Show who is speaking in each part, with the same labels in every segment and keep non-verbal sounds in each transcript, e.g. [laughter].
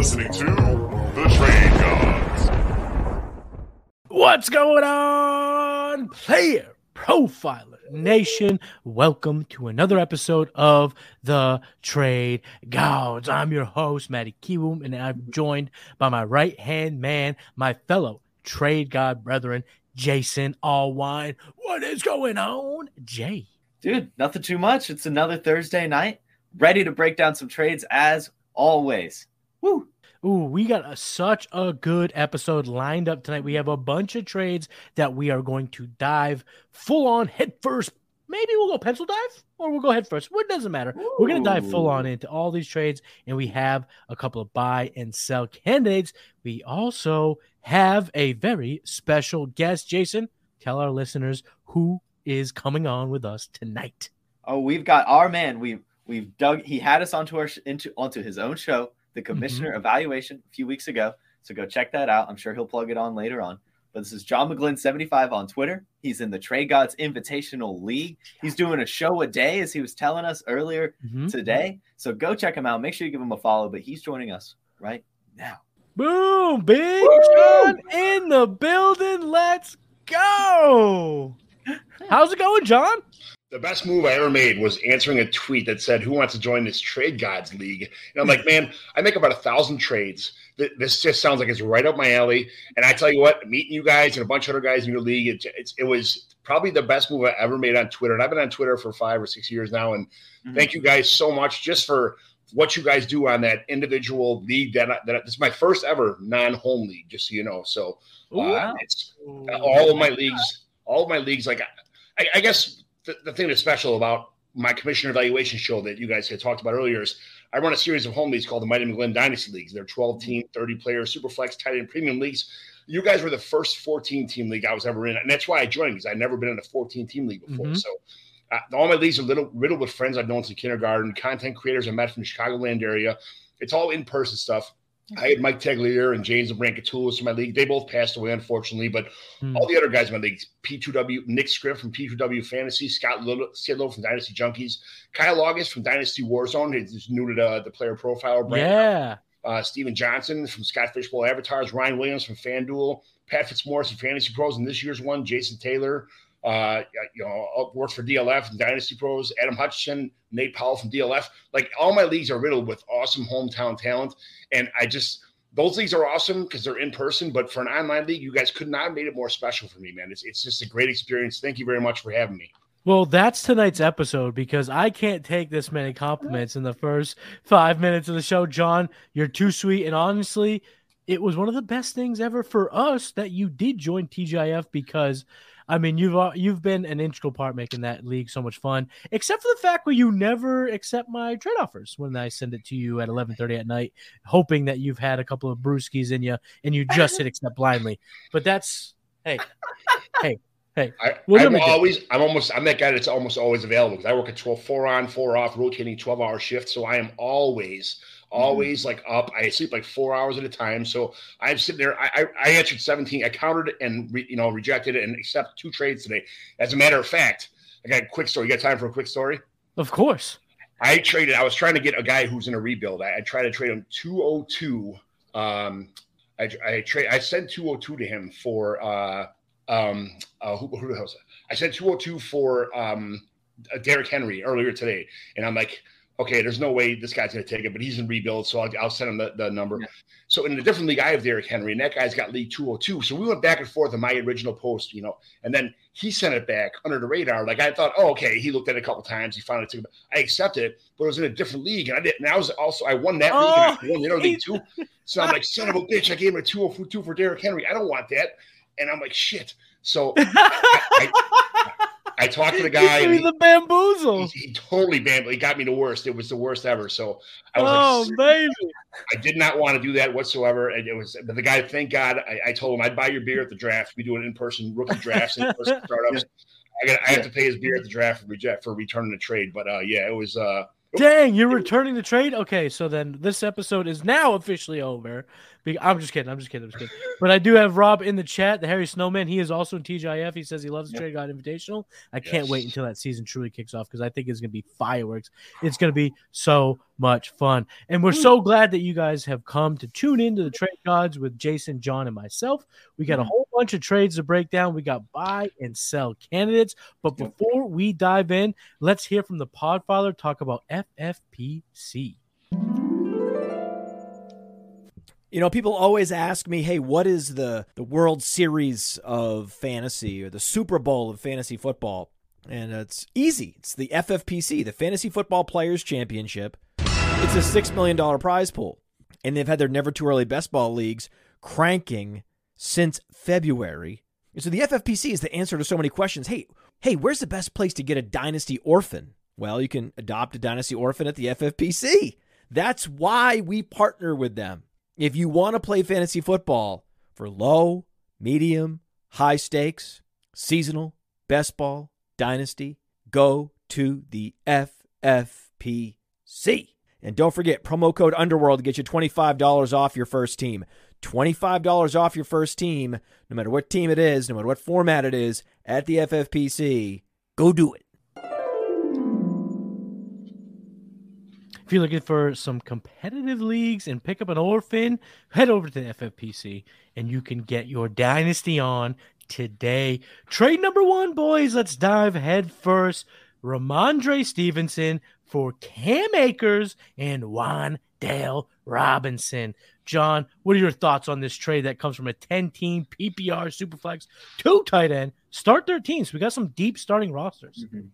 Speaker 1: listening to The Trade Gods.
Speaker 2: What's going on, player profiler nation? Welcome to another episode of the Trade Gods. I'm your host, Matty Kiwoom, and I'm joined by my right hand man, my fellow trade god brethren, Jason Allwine. What is going on, Jay?
Speaker 3: Dude, nothing too much. It's another Thursday night. Ready to break down some trades as always. Woo!
Speaker 2: Ooh, we got a, such a good episode lined up tonight. We have a bunch of trades that we are going to dive full on head first. Maybe we'll go pencil dive or we'll go head first. What doesn't matter. Ooh. We're going to dive full on into all these trades, and we have a couple of buy and sell candidates. We also have a very special guest. Jason, tell our listeners who is coming on with us tonight.
Speaker 3: Oh, we've got our man. We've we've dug. He had us onto our into onto his own show the commissioner mm-hmm. evaluation a few weeks ago. So go check that out. I'm sure he'll plug it on later on. But this is John McGlynn75 on Twitter. He's in the Trade Gods Invitational League. He's doing a show a day, as he was telling us earlier mm-hmm. today. So go check him out. Make sure you give him a follow. But he's joining us right now.
Speaker 2: Boom! Big Woo! John in the building. Let's go. [laughs] How's it going, John?
Speaker 4: The best move I ever made was answering a tweet that said, "Who wants to join this Trade Gods League?" And I'm like, "Man, I make about a thousand trades. This just sounds like it's right up my alley." And I tell you what, meeting you guys and a bunch of other guys in your league, it, it, it was probably the best move I ever made on Twitter. And I've been on Twitter for five or six years now. And mm-hmm. thank you guys so much just for what you guys do on that individual league. That, that this is my first ever non-home league, just so you know. So uh, wow. it's all of my leagues, all of my leagues. Like I, I guess the, the thing that's special about my commissioner evaluation show that you guys had talked about earlier is I run a series of home leagues called the Mighty McGlynn Dynasty Leagues. They're 12 team, 30 player, super flex, tight end, premium leagues. You guys were the first 14 team league I was ever in. And that's why I joined because I'd never been in a 14 team league before. Mm-hmm. So uh, all my leagues are little, riddled with friends I've known since kindergarten, content creators I met from the Chicagoland area. It's all in person stuff. I had Mike Teglier and James Brancatulis in my league. They both passed away, unfortunately, but hmm. all the other guys in my league, P2W, Nick Script from P2W Fantasy, Scott Sidlow from Dynasty Junkies, Kyle August from Dynasty Warzone, he's new to the, the player profile brand.
Speaker 2: Yeah.
Speaker 4: Uh, Steven Johnson from Scott Fishbowl Avatars, Ryan Williams from FanDuel, Pat Fitzmaurice from Fantasy Pros in this year's one, Jason Taylor, uh, you know, works for DLF and Dynasty Pros, Adam Hutchinson, Nate Powell from DLF. Like all my leagues are riddled with awesome hometown talent. And I just, those leagues are awesome because they're in person. But for an online league, you guys could not have made it more special for me, man. It's, it's just a great experience. Thank you very much for having me.
Speaker 2: Well, that's tonight's episode because I can't take this many compliments in the first five minutes of the show. John, you're too sweet. And honestly, it was one of the best things ever for us that you did join TGIF because I mean, you've uh, you've been an integral part making that league so much fun. Except for the fact where you never accept my trade offers when I send it to you at eleven thirty at night, hoping that you've had a couple of brewskis in you and you just hit accept blindly. But that's hey, hey, hey.
Speaker 4: I, am always, I'm almost, I'm that guy that's almost always available because I work a 12, four on, four off, rotating 12 hour shift. So I am always. Always like up. I sleep like four hours at a time. So I'm sitting there. I, I, I answered 17. I countered and re, you know rejected it and accept two trades today. As a matter of fact, I got a quick story. You got time for a quick story?
Speaker 2: Of course.
Speaker 4: I traded. I was trying to get a guy who's in a rebuild. I, I tried to trade him 202. Um, I, I trade. I sent 202 to him for uh, um, uh, who, who the hell? I sent 202 for um, Derrick Henry earlier today, and I'm like, okay, there's no way this guy's going to take it, but he's in rebuild, so I'll, I'll send him the, the number. Yeah. So in a different league, I have Derrick Henry, and that guy's got league 202. So we went back and forth on my original post, you know, and then he sent it back under the radar. Like I thought, oh, okay, he looked at it a couple times, he finally took it. I accepted it, but it was in a different league, and I did. And I was also I won that oh, league, and I oh, won the other league too. So I'm like, son of a bitch, I gave him a 202 for Derrick Henry. I don't want that, and I'm like, shit. So [laughs] I, I, I talked to the [laughs] guy.
Speaker 2: and
Speaker 4: he,
Speaker 2: the bamboozle.
Speaker 4: he, he totally bamboozled. He got me the worst. It was the worst ever. So I was
Speaker 2: Oh
Speaker 4: like,
Speaker 2: baby.
Speaker 4: I did not want to do that whatsoever. And it was, but the guy, thank God, I, I told him I'd buy your beer at the draft. We do an in-person rookie drafts, in-person [laughs] startups. I got, I have to pay his beer at the draft for reject for returning the trade. But uh, yeah, it was. Uh,
Speaker 2: Dang, you're returning the trade? Okay, so then this episode is now officially over. I'm just kidding. I'm just kidding. I'm just kidding. But I do have Rob in the chat, the Harry Snowman. He is also in TGIF. He says he loves the
Speaker 3: Yeah.
Speaker 2: Trade God Invitational. I can't wait until that season truly kicks off because I think it's going to be fireworks. It's going to be so much fun. And we're so glad that you guys have come to tune into the Trade Gods with Jason, John, and myself. We got a mm. whole bunch of trades to break down. We got buy and sell candidates. But before we dive in, let's hear from the Podfather talk about FFPC.
Speaker 5: You know, people always ask me, "Hey, what is the the World Series of fantasy or the Super Bowl of fantasy football?" And it's easy. It's the FFPC, the Fantasy Football Players Championship. It's a six million dollar prize pool, and they've had their never too early best ball leagues cranking since February. And so the FFPC is the answer to so many questions. Hey, hey, where's the best place to get a dynasty orphan? Well, you can adopt a dynasty orphan at the FFPC. That's why we partner with them. If you want to play fantasy football for low, medium, high stakes, seasonal, best ball, dynasty, go to the FFPC. And don't forget promo code Underworld to get you $25 off your first team. $25 off your first team, no matter what team it is, no matter what format it is, at the FFPC. Go do it.
Speaker 2: If you're looking for some competitive leagues and pick up an orphan, head over to the FFPC and you can get your dynasty on today. Trade number one, boys. Let's dive head first. Rhamondre Stevenson for Cam Akers and Juan Dale Robinson. John, what are your thoughts on this trade that comes from a 10 team PPR Superflex, two tight end, start 13? So we got some deep starting rosters. Mm-hmm.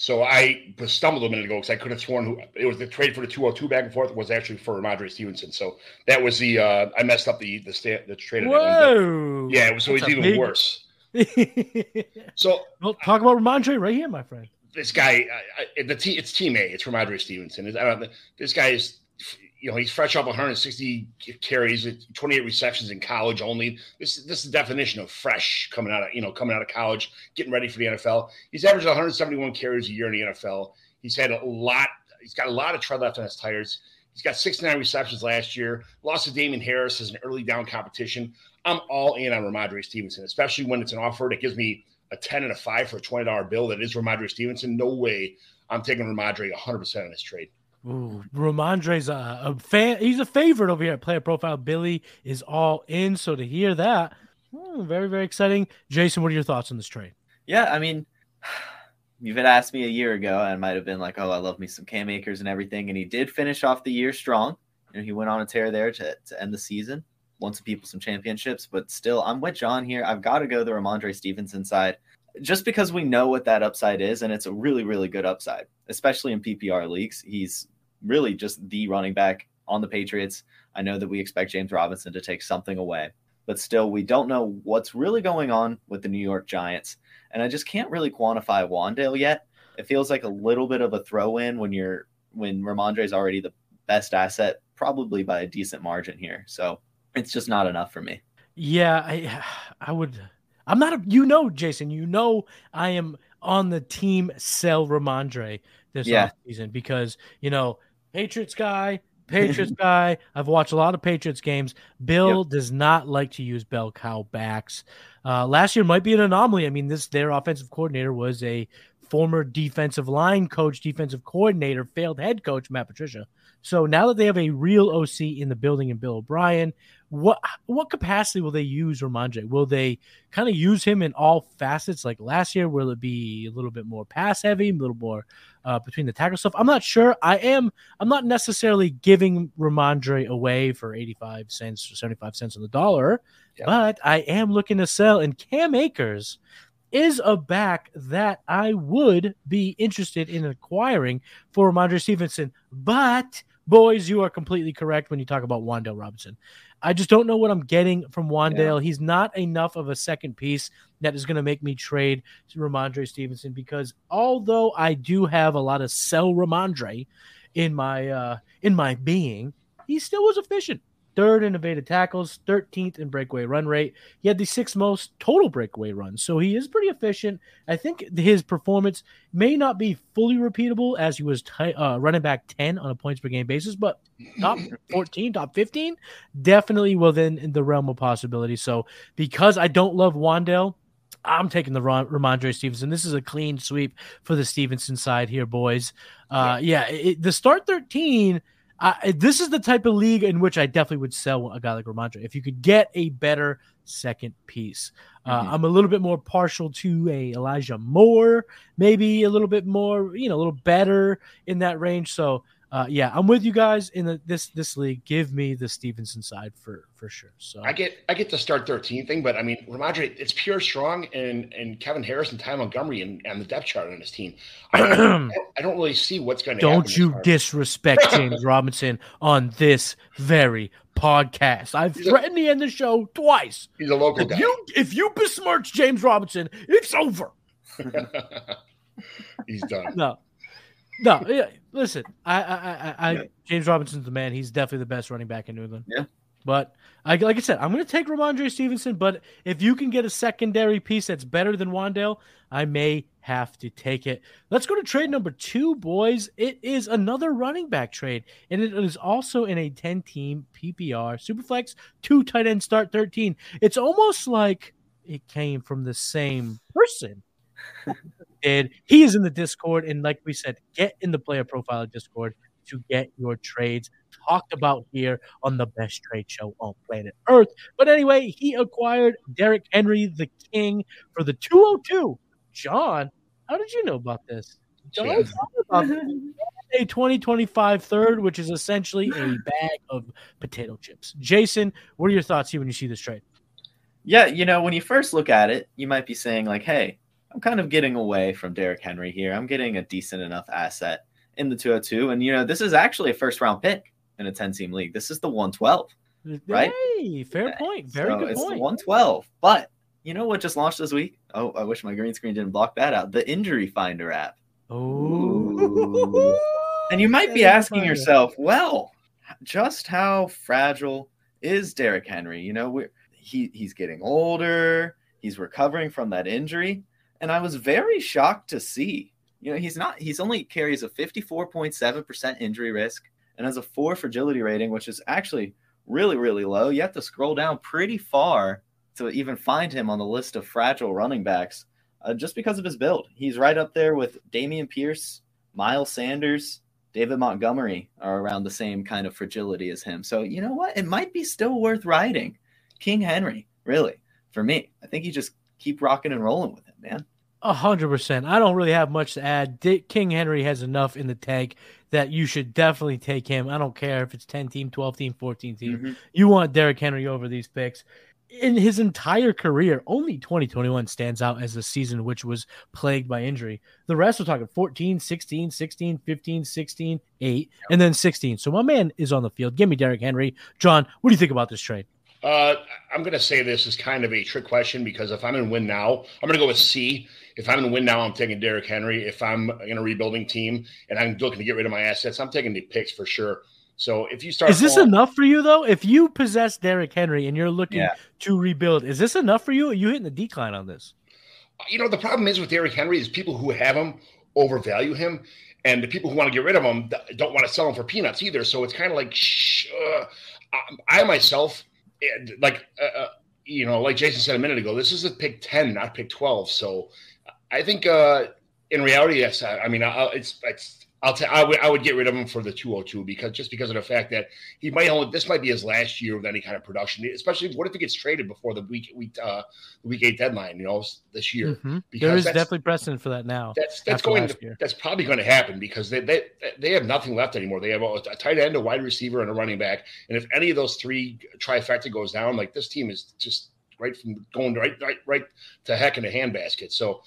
Speaker 4: So I was stumbled a minute ago because I could have sworn who, it was the trade for the 202 back and forth was actually for Rhamondre Stevenson. So that was the uh, I messed up the the, sta- the trade. on that one,
Speaker 2: Whoa.
Speaker 4: but Yeah, it was, so it's even
Speaker 2: big-
Speaker 4: worse. [laughs] So
Speaker 2: well, talk about Rhamondre right here, my friend.
Speaker 4: this guy, I, I, the team, it's team A. It's Rhamondre Stevenson. It's, I don't, this guy is, you know, he's fresh off 160 carries, 28 receptions in college only. This this is the definition of fresh coming out of you know coming out of college, getting ready for the NFL. He's averaged 171 carries a year in the NFL. He's had a lot. He's got a lot of tread left on his tires. He's got 69 receptions last year. Lost to Damien Harris as an early down competition. I'm all in on Rhamondre Stevenson, especially when it's an offer that gives me a 10 and a 5 for a $20 bill that is Rhamondre Stevenson. No way I'm taking Rhamondre 100% on this trade.
Speaker 2: Ooh, Rhamondre's a, a fan. He's a favorite over here at Player Profile. Billy is all in. So to hear that, hmm, very very exciting. Jason, what are your thoughts on this trade?
Speaker 3: Yeah, I mean, [sighs] you've had asked me a year ago, and I might have been like, "Oh, I love me some Cam Akers and everything," and he did finish off the year strong. You know, he went on a tear there to, to end the season, won some people some championships, but still, I'm with John here. I've got to go the Rhamondre Stevenson side, just because we know what that upside is, and it's a really, really good upside, especially in PPR leagues. He's really just the running back on the Patriots. I know that we expect James Robinson to take something away, but still, we don't know what's really going on with the New York Giants and I just can't really quantify Wan'Dale yet. It feels like a little bit of a throw in when you're when is already the best asset, probably by a decent margin here. So it's just not enough for me.
Speaker 2: Yeah, I [sighs] I would. I'm not a. You know, Jason. You know, I am on the team sell Rhamondre this
Speaker 3: Yeah.
Speaker 2: offseason because you know Patriots guy. Patriots [laughs] guy. I've watched a lot of Patriots games. Bill does not like to use bell cow backs. Uh, last year might be an anomaly. I mean, this their offensive coordinator was a former defensive line coach, defensive coordinator, failed head coach Matt Patricia. So now that they have a real OC in the building and Bill O'Brien, what what capacity will they use Rhamondre? Will they kind of use him in all facets like last year? Will it be a little bit more pass heavy, a little more uh, between the tackle stuff? I'm not sure. I am. I'm not necessarily giving Rhamondre away for 85 cents or 75 cents on the dollar,
Speaker 3: Yeah.
Speaker 2: but I am looking to sell. And Cam Akers is a back that I would be interested in acquiring for Rhamondre Stevenson, but boys, you are completely correct when you talk about Wan'Dale Robinson. I just don't know what I'm getting from Wan'Dale. He's not enough of a second piece that is going to make me trade Rhamondre Stevenson because although I do have a lot of sell Rhamondre in my uh, in my being, he still was efficient third in evaded tackles, 13th in breakaway run rate. He had the sixth most total breakaway runs, so he is pretty efficient. I think his performance may not be fully repeatable as he was t- uh, running back 10 on a points per game basis, but top [clears throat] 14, top 15, definitely within the realm of possibility. So because I don't love Wan'Dale, I'm taking the Ron, Rhamondre Stevenson. This is a clean sweep for the Stevenson side here, boys. Uh, yeah, yeah it, the start 13 – uh, this is the type of league in which I definitely would sell a guy like Rhamondre if you could get a better second piece. Uh, mm-hmm. I'm a little bit more partial to a Elijah Moore, maybe a little bit more, you know, a little better in that range. So uh, yeah, I'm with you guys in the, this this league. Give me the Stevenson side for for sure. So
Speaker 4: I get I get the start 13 thing, but I mean Rhamondre, it's Pierre Strong and and Kevin Harris and Ty Montgomery and, and the depth chart on his team. [clears throat] I don't, I don't really see what's going to. Happen.
Speaker 2: Don't you disrespect James [laughs] Robinson on this very podcast? I've he's threatened a, to end the show twice.
Speaker 4: He's a local
Speaker 2: if
Speaker 4: guy.
Speaker 2: You, if you besmirch James Robinson, it's over. [laughs]
Speaker 4: he's done.
Speaker 2: No, no, yeah. Listen, I, I, I, I. James Robinson's the man. He's definitely the best running back in New England.
Speaker 3: Yeah.
Speaker 2: But I, like I said, I'm going to take Rhamondre Stevenson. But if you can get a secondary piece that's better than Wan'Dale, I may have to take it. Let's go to trade number two, boys. It is another running back trade, and it is also in a 10 team PPR Superflex, two tight end start 13. It's almost like it came from the same person [laughs] did. He is in the Discord, and like we said, get in the player profile Discord to get your trades talked about here on the best trade show on planet Earth. But anyway, he acquired Derrick Henry, the King, for the 202. John, how did you know about this? John, about a [laughs] 2025 third, which is essentially a bag of potato chips. Jason, what are your thoughts here when you see this trade?
Speaker 3: Yeah, you know, when you first look at it, you might be saying, like, hey, I'm kind of getting away from Derrick Henry here. I'm getting a decent enough asset in the 202. And, you know, this is actually a first round pick in a 10 team league. This is the 112, right?
Speaker 2: Hey, fair point. Very so good
Speaker 3: it's
Speaker 2: point.
Speaker 3: The 112. But you know what just launched this week? Oh, I wish my green screen didn't block that out. The Injury Finder app.
Speaker 2: Oh.
Speaker 3: And you might be asking yourself, well, just how fragile is Derrick Henry? You know, we're, he, he's getting older. He's recovering from that injury and I was very shocked to see. You know, he's not. He's only carries a 54.7% injury risk and has a four fragility rating, which is actually really, really low. You have to scroll down pretty far to even find him on the list of fragile running backs, uh, just because of his build. He's right up there with Dameon Pierce, Miles Sanders, David Montgomery are around the same kind of fragility as him. So you know what? It might be still worth riding. King Henry, really, for me. I think he just keep rocking and rolling with him, man.
Speaker 2: A hundred percent. I don't really have much to add. King Henry has enough in the tank that you should definitely take him. I don't care if it's 10 team, 12 team, 14 team. Mm-hmm. You want Derrick Henry over these picks. In his entire career, only 2021 stands out as a season which was plagued by injury. The rest we're talking 14, 16, 16, 15, 16, 8, and then 16. So my man is on the field. Give me Derrick Henry. John, what do you think about this trade?
Speaker 4: Uh, I'm going to say this is kind of a trick question because if I'm in win now, I'm going to go with C. If I'm in win now, I'm taking Derrick Henry. If I'm in a rebuilding team and I'm looking to get rid of my assets, I'm taking the picks for sure. So if you start,
Speaker 2: is this falling, enough for you though? If you possess Derrick Henry and you're looking yeah. to rebuild, is this enough for you? Are you hitting the decline on this?
Speaker 4: You know, the problem is with Derrick Henry is people who have him overvalue him, and the people who want to get rid of him don't want to sell him for peanuts either. So it's kind of like, shh, uh, I myself like uh, uh, you know, like Jason said a minute ago, this is a pick ten, not pick twelve. So I think uh, in reality, yes. I, I mean, I, it's it's I'll tell. I would I would get rid of him for the 202 because just because of the fact that he might only this might be his last year with any kind of production. Especially what if he gets traded before the week week uh week eight deadline? You know, this year.
Speaker 2: Mm-hmm. Because there is definitely precedent for that now.
Speaker 4: That's that's going to, that's probably going to happen because they they they have nothing left anymore. They have a, a tight end, a wide receiver, and a running back. And if any of those three trifecta goes down, like this team is just right from going right right right to heck in a handbasket. So.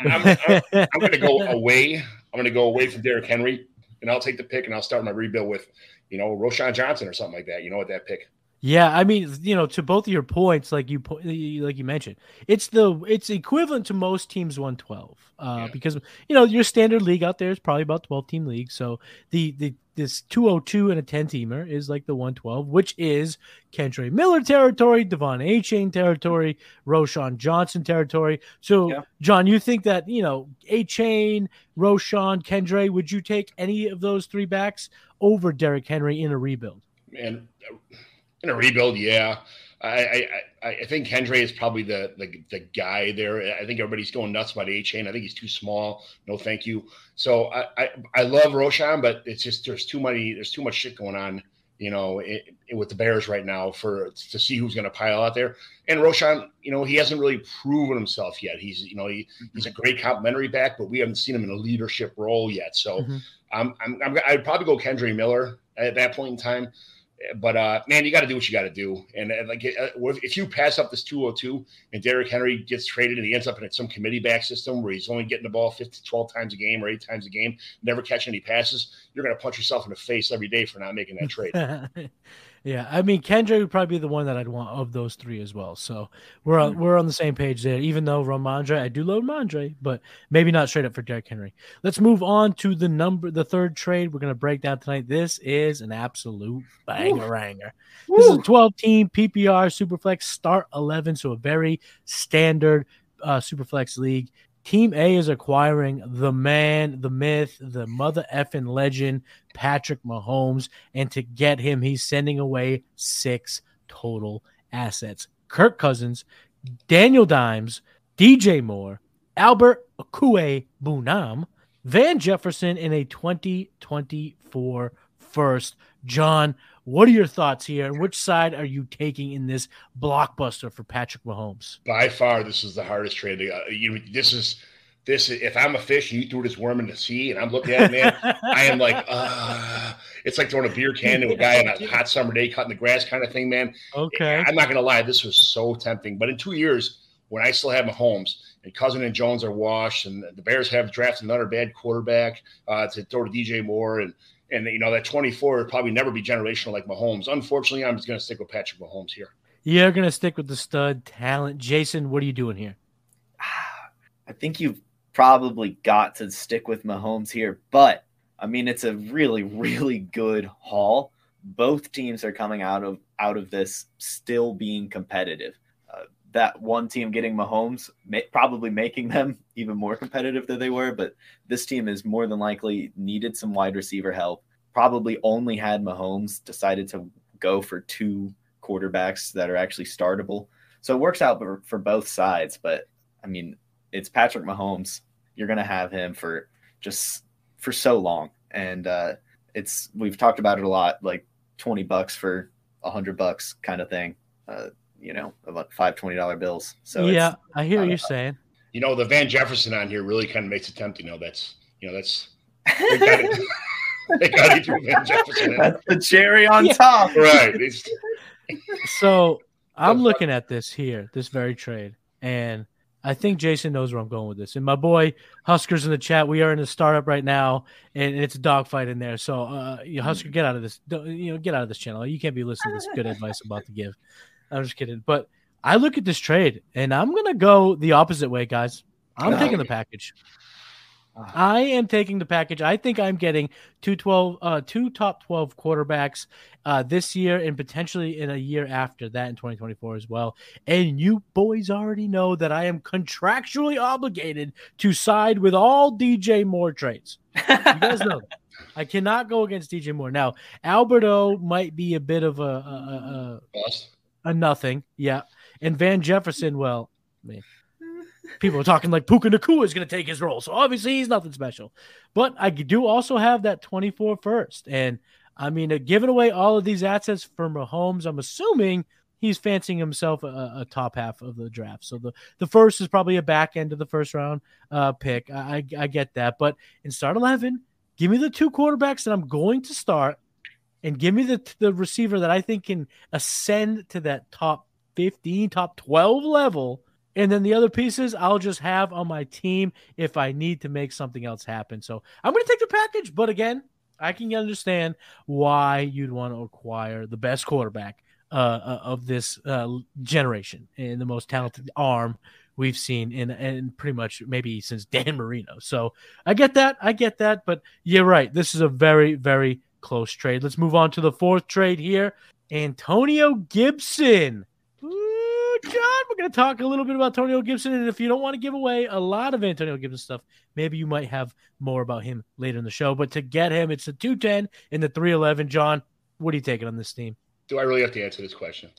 Speaker 4: I'm, I'm, I'm going to go [laughs] away I'm going to go away from Derrick Henry, and I'll take the pick, and I'll start my rebuild with, you know, Roschon Johnson or something like that. You know, what that pick.
Speaker 2: Yeah, I mean, you know, to both of your points, like you like you mentioned, it's the it's equivalent to most teams 112. Uh, yeah. because you know your standard league out there is probably about 12 team league. So the the this 202 and a 10 teamer is like the 112, which is Kendre Miller territory, De'Von Achane territory, Roschon Johnson territory. So, yeah. John, you think that you know Achane, Roschon, Kendre, would you take any of those three backs over Derrick Henry in a rebuild?
Speaker 4: Man in a rebuild, yeah. I, I, I think Hendry is probably the, the, the guy there. I think everybody's going nuts about Achane. I think he's too small. No, thank you. So I, I, I love Roschon, but it's just there's too many there's too much shit going on, you know, it, it, with the Bears right now for to see who's going to pile out there. And Roschon, you know, he hasn't really proven himself yet. He's you know he, he's a great complimentary back, but we haven't seen him in a leadership role yet. So mm-hmm. I'm, I'm, I'm I'd probably go Kendre Miller at that point in time but uh, man, you got to do what you got to do. And, and like, uh, if you pass up this 202 and Derrick Henry gets traded and he ends up in some committee back system where he's only getting the ball 50, 12 times a game or eight times a game, never catching any passes, you're going to punch yourself in the face every day for not making that trade. [laughs]
Speaker 2: Yeah, I mean Kendre would probably be the one that I'd want of those three as well. So we're on, we're on the same page there. Even though Rhamondre, I do love Rhamondre, but maybe not straight up for Derrick Henry. Let's move on to the number, the third trade we're gonna break down tonight. This is an absolute banger ranger. This is a 12 team PPR Superflex start 11, so a very standard uh, Superflex league. Team A is acquiring the man, the myth, the mother effing legend, Patrick Mahomes. And to get him, he's sending away six total assets Kirk Cousins, Daniel Dimes, DJ Moore, Albert Akue Bunam, Van Jefferson in a 2024 first. John, what are your thoughts here? And which side are you taking in this blockbuster for Patrick Mahomes?
Speaker 4: By far, this is the hardest trade. Uh, you, this is this. If I'm a fish and you threw this worm in the sea, and I'm looking at it, man, I am like, [laughs] uh, it's like throwing a beer can to a guy on a [laughs] hot summer day cutting the grass, kind of thing, man.
Speaker 2: Okay.
Speaker 4: I'm not gonna lie, this was so tempting. But in two years, when I still have Mahomes and Cousin and Jones are washed, and the Bears have drafted another bad quarterback uh, to throw to DJ Moore and and you know that 24 would probably never be generational like Mahomes. Unfortunately, I'm just going to stick with Patrick Mahomes here.
Speaker 2: You're going to stick with the stud talent, Jason. What are you doing here? [sighs]
Speaker 3: I think you've probably got to stick with Mahomes here, but I mean it's a really, really good haul. Both teams are coming out of out of this still being competitive that one team getting Mahomes, probably making them [laughs] even more competitive than they were. But this team is more than likely needed some wide receiver help. Probably only had Mahomes, decided to go for two quarterbacks that are actually startable. So it works out for, for both sides. But I mean, it's Patrick Mahomes. You're going to have him for just for so long. And uh, it's, we've talked about it a lot like 20 bucks for a hundred bucks kind of thing. Uh, you know, about five twenty dollar bills. So
Speaker 2: yeah, I hear uh, you saying.
Speaker 4: You know, the Van Jefferson on here really kind of makes it tempting. You know, that's you know that's
Speaker 3: they got to [laughs] Van Jefferson. That's the cherry on yeah. top,
Speaker 4: right? [laughs]
Speaker 2: so I'm looking at this here, this very trade, and I think Jason knows where I'm going with this. And my boy Huskers in the chat, we are in a startup right now, and it's a dogfight in there. So, uh, Husker, get out of this. You know, get out of this channel. You can't be listening to this good advice I'm about to give. I'm just kidding. But I look at this trade and I'm gonna go the opposite way, guys. I'm taking the package. Ah. I am taking the package. I think I'm getting two twelve, uh, two top twelve quarterbacks uh, this year and potentially in a year after that in 2024 as well. And you boys already know that I am contractually obligated to side with all DJ Moore trades. You guys know that. [laughs] I cannot go against DJ Moore. Now, Alberto might be a bit of a, a, a, a a nothing. Yeah. And Van Jefferson, well, I mean, people are talking like Puka Nacua is going to take his role. So obviously he's nothing special. But I do also have that 24 first. And I mean, uh, giving away all of these assets for Mahomes, I'm assuming he's fancying himself a, a, top half of the draft. So the, the first is probably a back end of the first round uh, pick. I, I, I get that. But in start 11, give me the two quarterbacks that I'm going to start and give me the the receiver that I think can ascend to that top 15, top 12 level. And then the other pieces I'll just have on my team if I need to make something else happen. So I'm going to take the package. But again, I can understand why you'd want to acquire the best quarterback uh, uh, of this uh, generation and the most talented arm we've seen in and pretty much maybe since Dan Marino. So I get that, I get that, but you're right. This is a very very close trade. Let's move on to the fourth trade here. Antonio Gibson. Ooh, John, we're going to talk a little bit about Antonio Gibson. And if you don't want to give away a lot of Antonio Gibson stuff, maybe you might have more about him later in the show. But to get him, it's a 210 and the 311. John, what are you taking on this team?
Speaker 4: Do I really have to answer this question?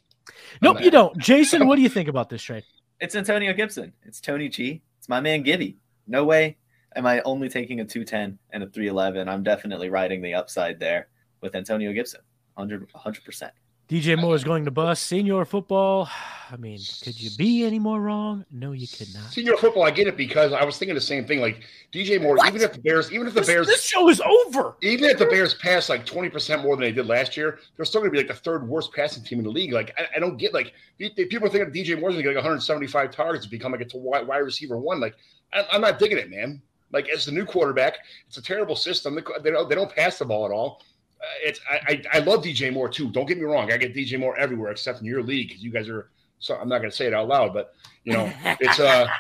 Speaker 2: Nope, you don't. Jason, what do you think about this trade?
Speaker 3: It's Antonio Gibson. It's Tony G. It's my man Gibby. No way am I only taking a 210 and a 311. I'm definitely riding the upside there with Antonio Gibson. 100 100%.
Speaker 2: DJ Moore is going to bust senior football. [sighs] I mean, could you be any more wrong? No, you could not.
Speaker 4: Senior football, I get it because I was thinking the same thing. Like DJ Moore,
Speaker 2: What?
Speaker 4: even if the Bears, even if the
Speaker 2: This,
Speaker 4: Bears,
Speaker 2: this show is over.
Speaker 4: even if the Bears pass like twenty percent more than they did last year, they're still going to be like the third worst passing team in the league. Like I, I don't get like the- the people think DJ Moore's going to get like 175 targets and become like a wide, wide receiver one. Like I, I'm not digging it, man. Like as the new quarterback, it's a terrible system. They, don't they don't pass the ball at all. Uh, it's I, I I love DJ Moore too. Don't get me wrong. I get DJ Moore everywhere except in your league because you guys are. So I'm not going to say it out loud, but you know it's uh. [laughs]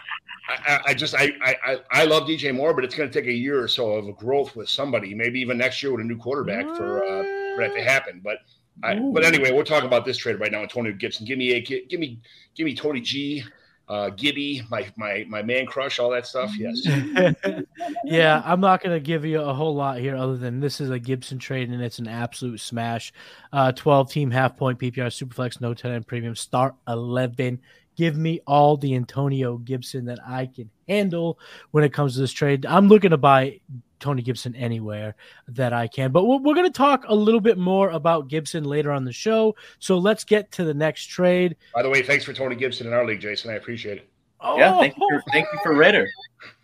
Speaker 4: I, I- just I, I I- love DJ Moore, but it's going to take a year or so of growth with somebody. Maybe even next year with a new quarterback for uh, for that to happen. But I, but anyway, we're talking about this trade right now. Antonio Gibson, give me a gi- give me give me Tony G, uh, Gibby, my my my man crush, all that stuff. Yes, [laughs]
Speaker 2: yeah, I'm not to give you a whole lot here other than this is a Gibson trade and it's an absolute smash. Uh, 12 team half point PPR Superflex, no 10 and premium, start 11. Give me all the Antonio Gibson that I can handle when it comes to this trade. I'm looking to buy Tony Gibson anywhere that I can. But we're, we're going to talk a little bit more about Gibson later on the show. So let's get to the next trade.
Speaker 4: By the way, thanks for Tony Gibson in our league, Jason. I appreciate it.
Speaker 3: Oh, yeah, thank you for, thank you for Ritter.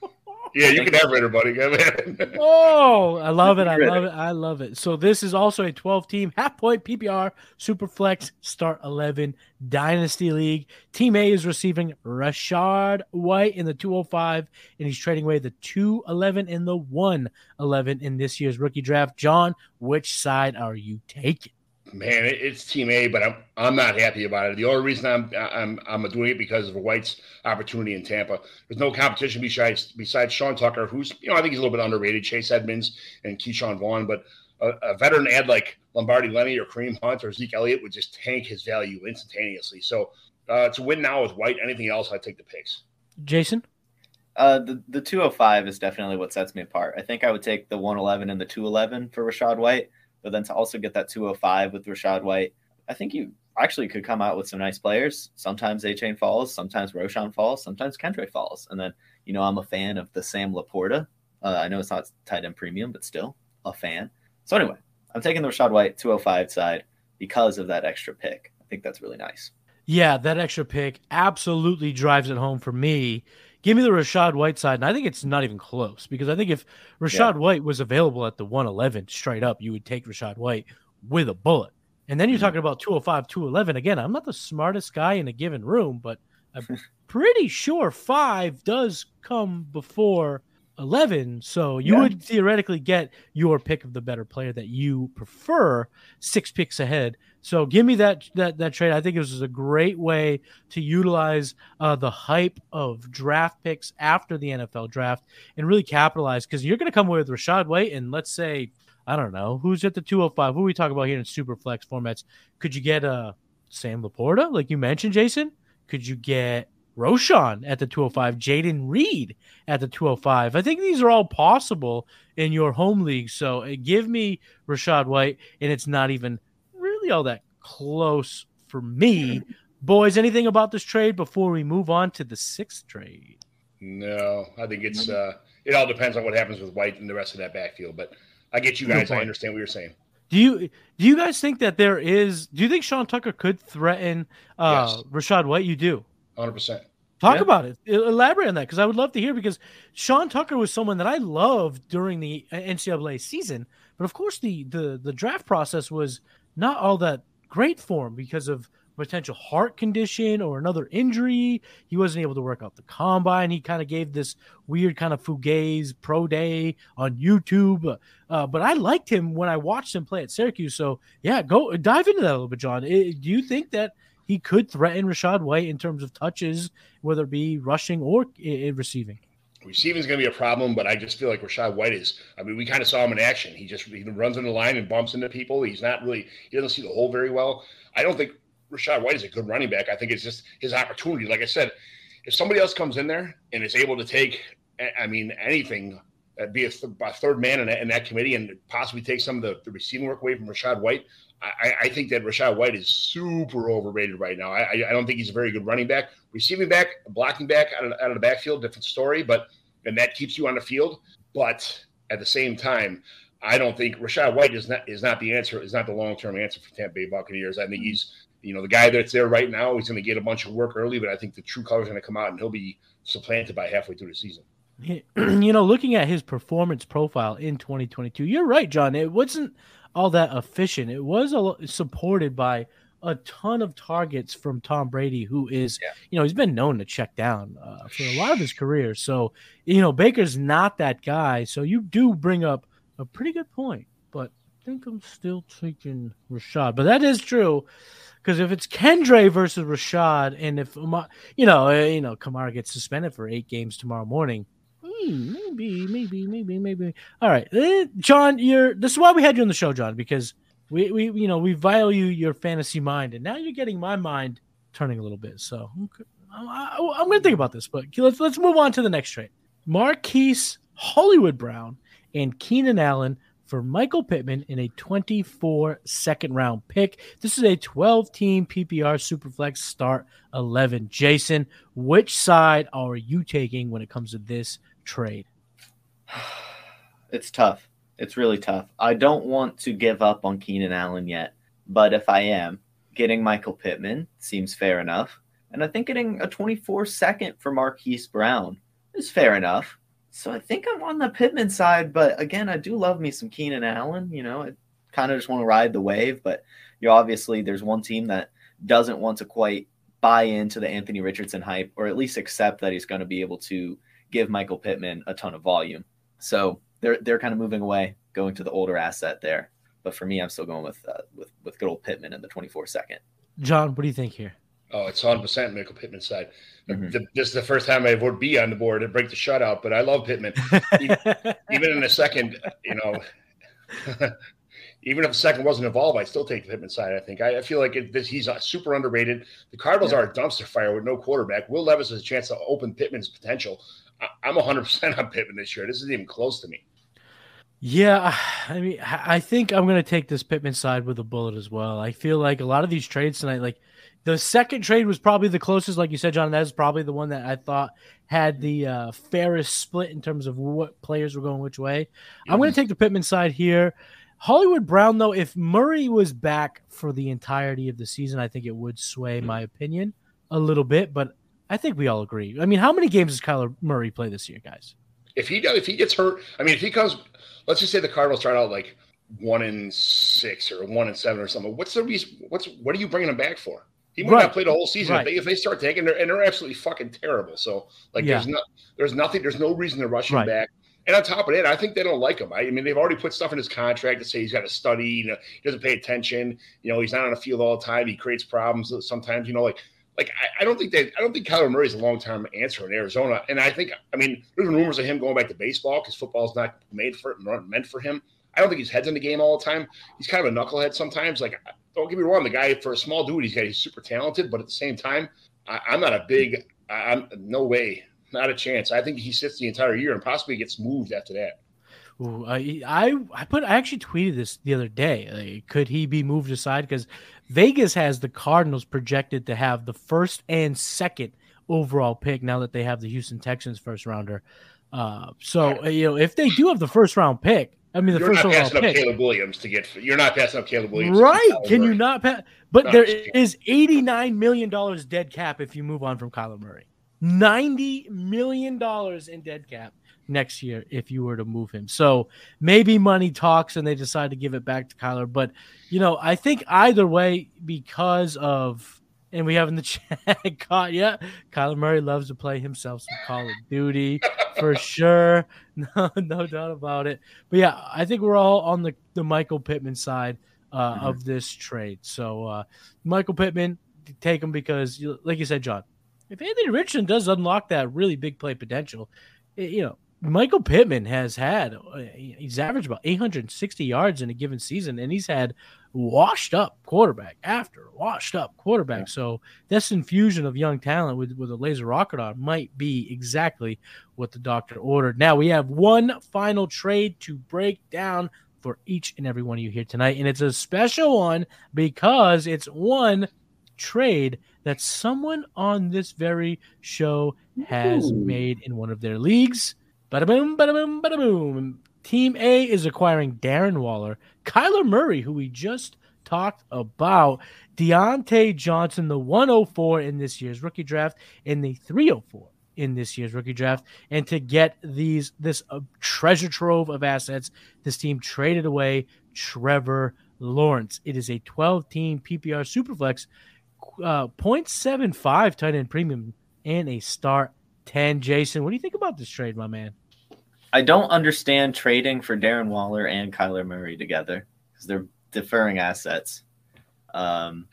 Speaker 3: [laughs]
Speaker 4: Yeah, you can have Ritter, buddy. Go ahead. [laughs]
Speaker 2: Oh, I love it. I love it. I love it. So this is also a 12 team half point PPR Superflex Start 11 Dynasty League. Team A is receiving Rachaad White in the 205 and he's trading away the 211 and the 111 in this year's rookie draft. John, which side are you taking?
Speaker 4: Man, it's Team A, but I'm I'm not happy about it. The only reason I'm I'm I'm doing it because of White's opportunity in Tampa. There's no competition besides besides Sean Tucker, who's you know I think he's a little bit underrated. Chase Edmonds and Ke'Shawn Vaughn, but a, a veteran ad like Lombardi Lenny or Kareem Hunt or Zeke Elliott would just tank his value instantaneously. So uh, to win now with White, anything else, I take the picks.
Speaker 2: Jason?
Speaker 3: Uh, the the 205 is definitely what sets me apart. I think I would take the 111 and the 211 for Rachaad White, but then to also get that 205 with Rachaad White, I think you actually could come out with some nice players. Sometimes Achane falls, sometimes Roschon falls, sometimes Kendrick falls, and then you know I'm a fan of the Sam Laporta. Uh, I know it's not tight end premium, but still a fan. So anyway, I'm taking the Rachaad White 205 side because of that extra pick. I think that's really nice.
Speaker 2: Yeah, that extra pick absolutely drives it home for me. Give me the Rachaad White side, and I think it's not even close because I think if Rachaad White was available at the 111 straight up, you would take Rachaad White with a bullet. And then you're
Speaker 3: Mhm.
Speaker 2: talking about 205, 211. Again, I'm not the smartest guy in a given room, but I'm [laughs] pretty sure five does come before 11. So you
Speaker 3: Yeah.
Speaker 2: would theoretically get your pick of the better player that you prefer six picks ahead. So give me that that that trade. I think this is a great way to utilize uh, the hype of draft picks after the NFL draft and really capitalize because you're going to come away with Rachaad White and let's say I don't know who's at the 205. Who are we talking about here in super flex formats? Could you get uh, Sam Laporta, like you mentioned, Jason? Could you get Roschon at the 205, Jayden Reed at the 205. I think these are all possible in your home league. So uh, give me Rachaad White, and it's not even really all that close for me. Boys, anything about this trade before we move on to the sixth trade?
Speaker 4: No, I think it's uh, it all depends on what happens with White and the rest of that backfield. But I get you guys. I understand what you're saying.
Speaker 2: Do you do you guys think that there is? Do you think Sean Tucker could threaten uh,
Speaker 4: Yes.
Speaker 2: Rachaad White? You do.
Speaker 4: 100. percent
Speaker 2: Talk
Speaker 3: Yeah.
Speaker 2: about it. Elaborate on that because I would love to hear. Because Sean Tucker was someone that I loved during the NCAA season, but of course the the the draft process was not all that great for him because of potential heart condition or another injury. He wasn't able to work out the combine. He kind of gave this weird kind of fugazi pro day on YouTube. Uh, but I liked him when I watched him play at Syracuse. So yeah, go dive into that a little bit, John. do you think that he could threaten Rachaad White in terms of touches, whether it be rushing or receiving?
Speaker 4: Receiving is going to be a problem, but I just feel like Rachaad White is. I mean, we kind of saw him in action. He just he runs in the line and bumps into people. He's not really. He doesn't see the hole very well. I don't think Rachaad White is a good running back. I think it's just his opportunity. Like I said, if somebody else comes in there and is able to take, I mean, anything, uh, be a, th- a third man in that, in that, committee and possibly take some of the, the receiving work away from Rachaad White, I, I, think that Rachaad White is super overrated right now. I, I, don't think he's a very good running back. Receiving back, blocking back out of, out of the backfield, different story, but and that keeps you on the field. But at the same time, I don't think Rachaad White is not is not the answer. Is not the long term answer for Tampa Bay Buccaneers. I think he's you know, the guy that's there right now, he's going to get a bunch of work early, but I think the true color is going to come out and he'll be supplanted by halfway through the season. [clears throat]
Speaker 2: You know, looking at his performance profile in 2022, you're right, John. It wasn't all that efficient. It was a, supported by a ton of targets from Tom Brady, who is, yeah. you know, he's been known to check down uh, for a lot of his career. So, you know, Baker's not that guy. So you do bring up a pretty good point, but I think I'm still taking Rachaad. But that is true. Because if it's Kendre versus Rachaad, and if you know, uh, you know, Kamara gets suspended for eight games tomorrow morning, maybe, maybe, maybe, maybe. All right, uh, John, you're. This is why we had you on the show, John, because we, we, you know, we value your fantasy mind, and now you're getting my mind turning a little bit. So okay, I, am going to think about this, but let's let's move on to the next trade. Marquise Hollywood Brown and Keenan Allen for Michael Pittman in a 24 second round pick. This is a 12 team PPR Superflex start 11. Jason, which side are you taking when it comes to this trade? [sighs]
Speaker 3: It's tough. It's really tough. I don't want to give up on Keenan Allen yet, but if I am, getting Michael Pittman seems fair enough. And I think getting a 24 second for Marquise Brown is fair enough. So I think I'm on the Pittman side, but again, I do love me some Keenan Allen. You know, I kind of just want to ride the wave, but you obviously there's one team that doesn't want to quite buy into the Anthony Richardson hype, or at least accept that he's going to be able to give Michael Pittman a ton of volume. So they're they're kind of moving away, going to the older asset there. But for me, I'm still going with uh, with with good old Pittman in the 24 second.
Speaker 2: John, what do you think here?
Speaker 4: Oh, it's 100 percent Michael Pittman side. Mm-hmm. this is the first time I would be on the board and break the shutout, but I love Pittman. [laughs] even in the second, you know, [laughs] even if a second wasn't involved, I'd still take the Pittman side. I think I, I feel like it, this, he's super underrated. The Cardinals yeah. are a dumpster fire with no quarterback. Will Levis has a chance to open Pittman's potential. I, am 100 percent on Pittman this year. This isn't even close to me.
Speaker 2: Yeah, I mean, I think I'm going to take this Pittman side with a bullet as well. I feel like a lot of these trades tonight, like the second trade was probably the closest, like you said, John. That is probably the one that I thought had the uh, fairest split in terms of what players were going which way. I'm going to take the Pittman side here. Hollywood Brown, though, if Murray was back for the entirety of the season, I think it would sway mm-hmm. my opinion a little bit. But I think we all agree. I mean, how many games does Kyler Murray play this year, guys?
Speaker 4: If he if he gets hurt, I mean, if he comes, let's just say the Cardinals start out like one in six or one in seven or something. What's the reason? What's what are you bringing him back for? He might right. not play the whole season. Right. If, they, if, they, start taking, and they're absolutely fucking terrible. So like, yeah. there's no, there's nothing, there's no reason to rush him right. back. And on top of that, I think they don't like him. I, I, mean, they've already put stuff in his contract to say he's got to study. You know, he doesn't pay attention. You know, he's not on the field all the time. He creates problems sometimes. You know, like like I, I don't think that I don't think Kyler Murray is a long term answer in Arizona. And I think I mean there's rumors of him going back to baseball because football's not made for it and meant for him. I don't think he's heads in the game all the time. He's kind of a knucklehead sometimes. Like don't get me wrong, the guy for a small dude, he's got he's super talented, but at the same time, I, am not a big. I, am no way, not a chance. I think he sits the entire year and possibly gets moved after that.
Speaker 2: Ooh, I, I I put I actually tweeted this the other day. Like, could he be moved aside? Because Vegas has the Cardinals projected to have the first and second overall pick now that they have the Houston Texans first rounder. Uh, so you know if they do have the first round pick, I mean, the
Speaker 4: you're
Speaker 2: first
Speaker 4: not
Speaker 2: passing
Speaker 4: up pick. Caleb Williams to get. You're not passing up Caleb Williams.
Speaker 2: Right? Can you not pass? But no, there is 89 million dollars dead cap if you move on from Kyler Murray. 90 million dollars in dead cap next year if you were to move him. So maybe money talks and they decide to give it back to Kyler. But you know, I think either way, because of And we haven't the [laughs] chat caught yet, Kyler Murray loves to play himself some Call of Duty [laughs] for sure. [laughs] No, no doubt about it. But yeah, I think we're all on the, the Michael Pittman side uh,
Speaker 3: Mhm.
Speaker 2: of this trade. So uh, Michael Pittman, take him because, like you said, John, if Anthony Richardson does unlock that really big play potential, eh, you know, Michael Pittman has had, uh, he's averaged about 860 yards in a given season, and he's had washed up quarterback after washed up quarterback. So this infusion of young talent with, with a laser rocket on might be exactly what the doctor ordered. Now we have one final trade to break down for each and every one of you here tonight, and it's a special one because it's one trade that someone on this very show has
Speaker 3: Ooh.
Speaker 2: made in one of their leagues. Bada boom, bada boom, bada boom. Team A is acquiring Darren Waller, Kyler Murray, who we just talked about, Diontae Johnson, the 104 in this year's rookie draft, and the 304 in this year's rookie draft. And to get these this uh, treasure trove of assets, this team traded away Trevor Lawrence. It is a 12 team PPR Superflex, uh, 0.75 tight end premium, and a start 10. Jason, what do you think about this trade, my man?
Speaker 3: I don't understand trading for Darren Waller and Kyler Murray together because they're deferring assets. Um,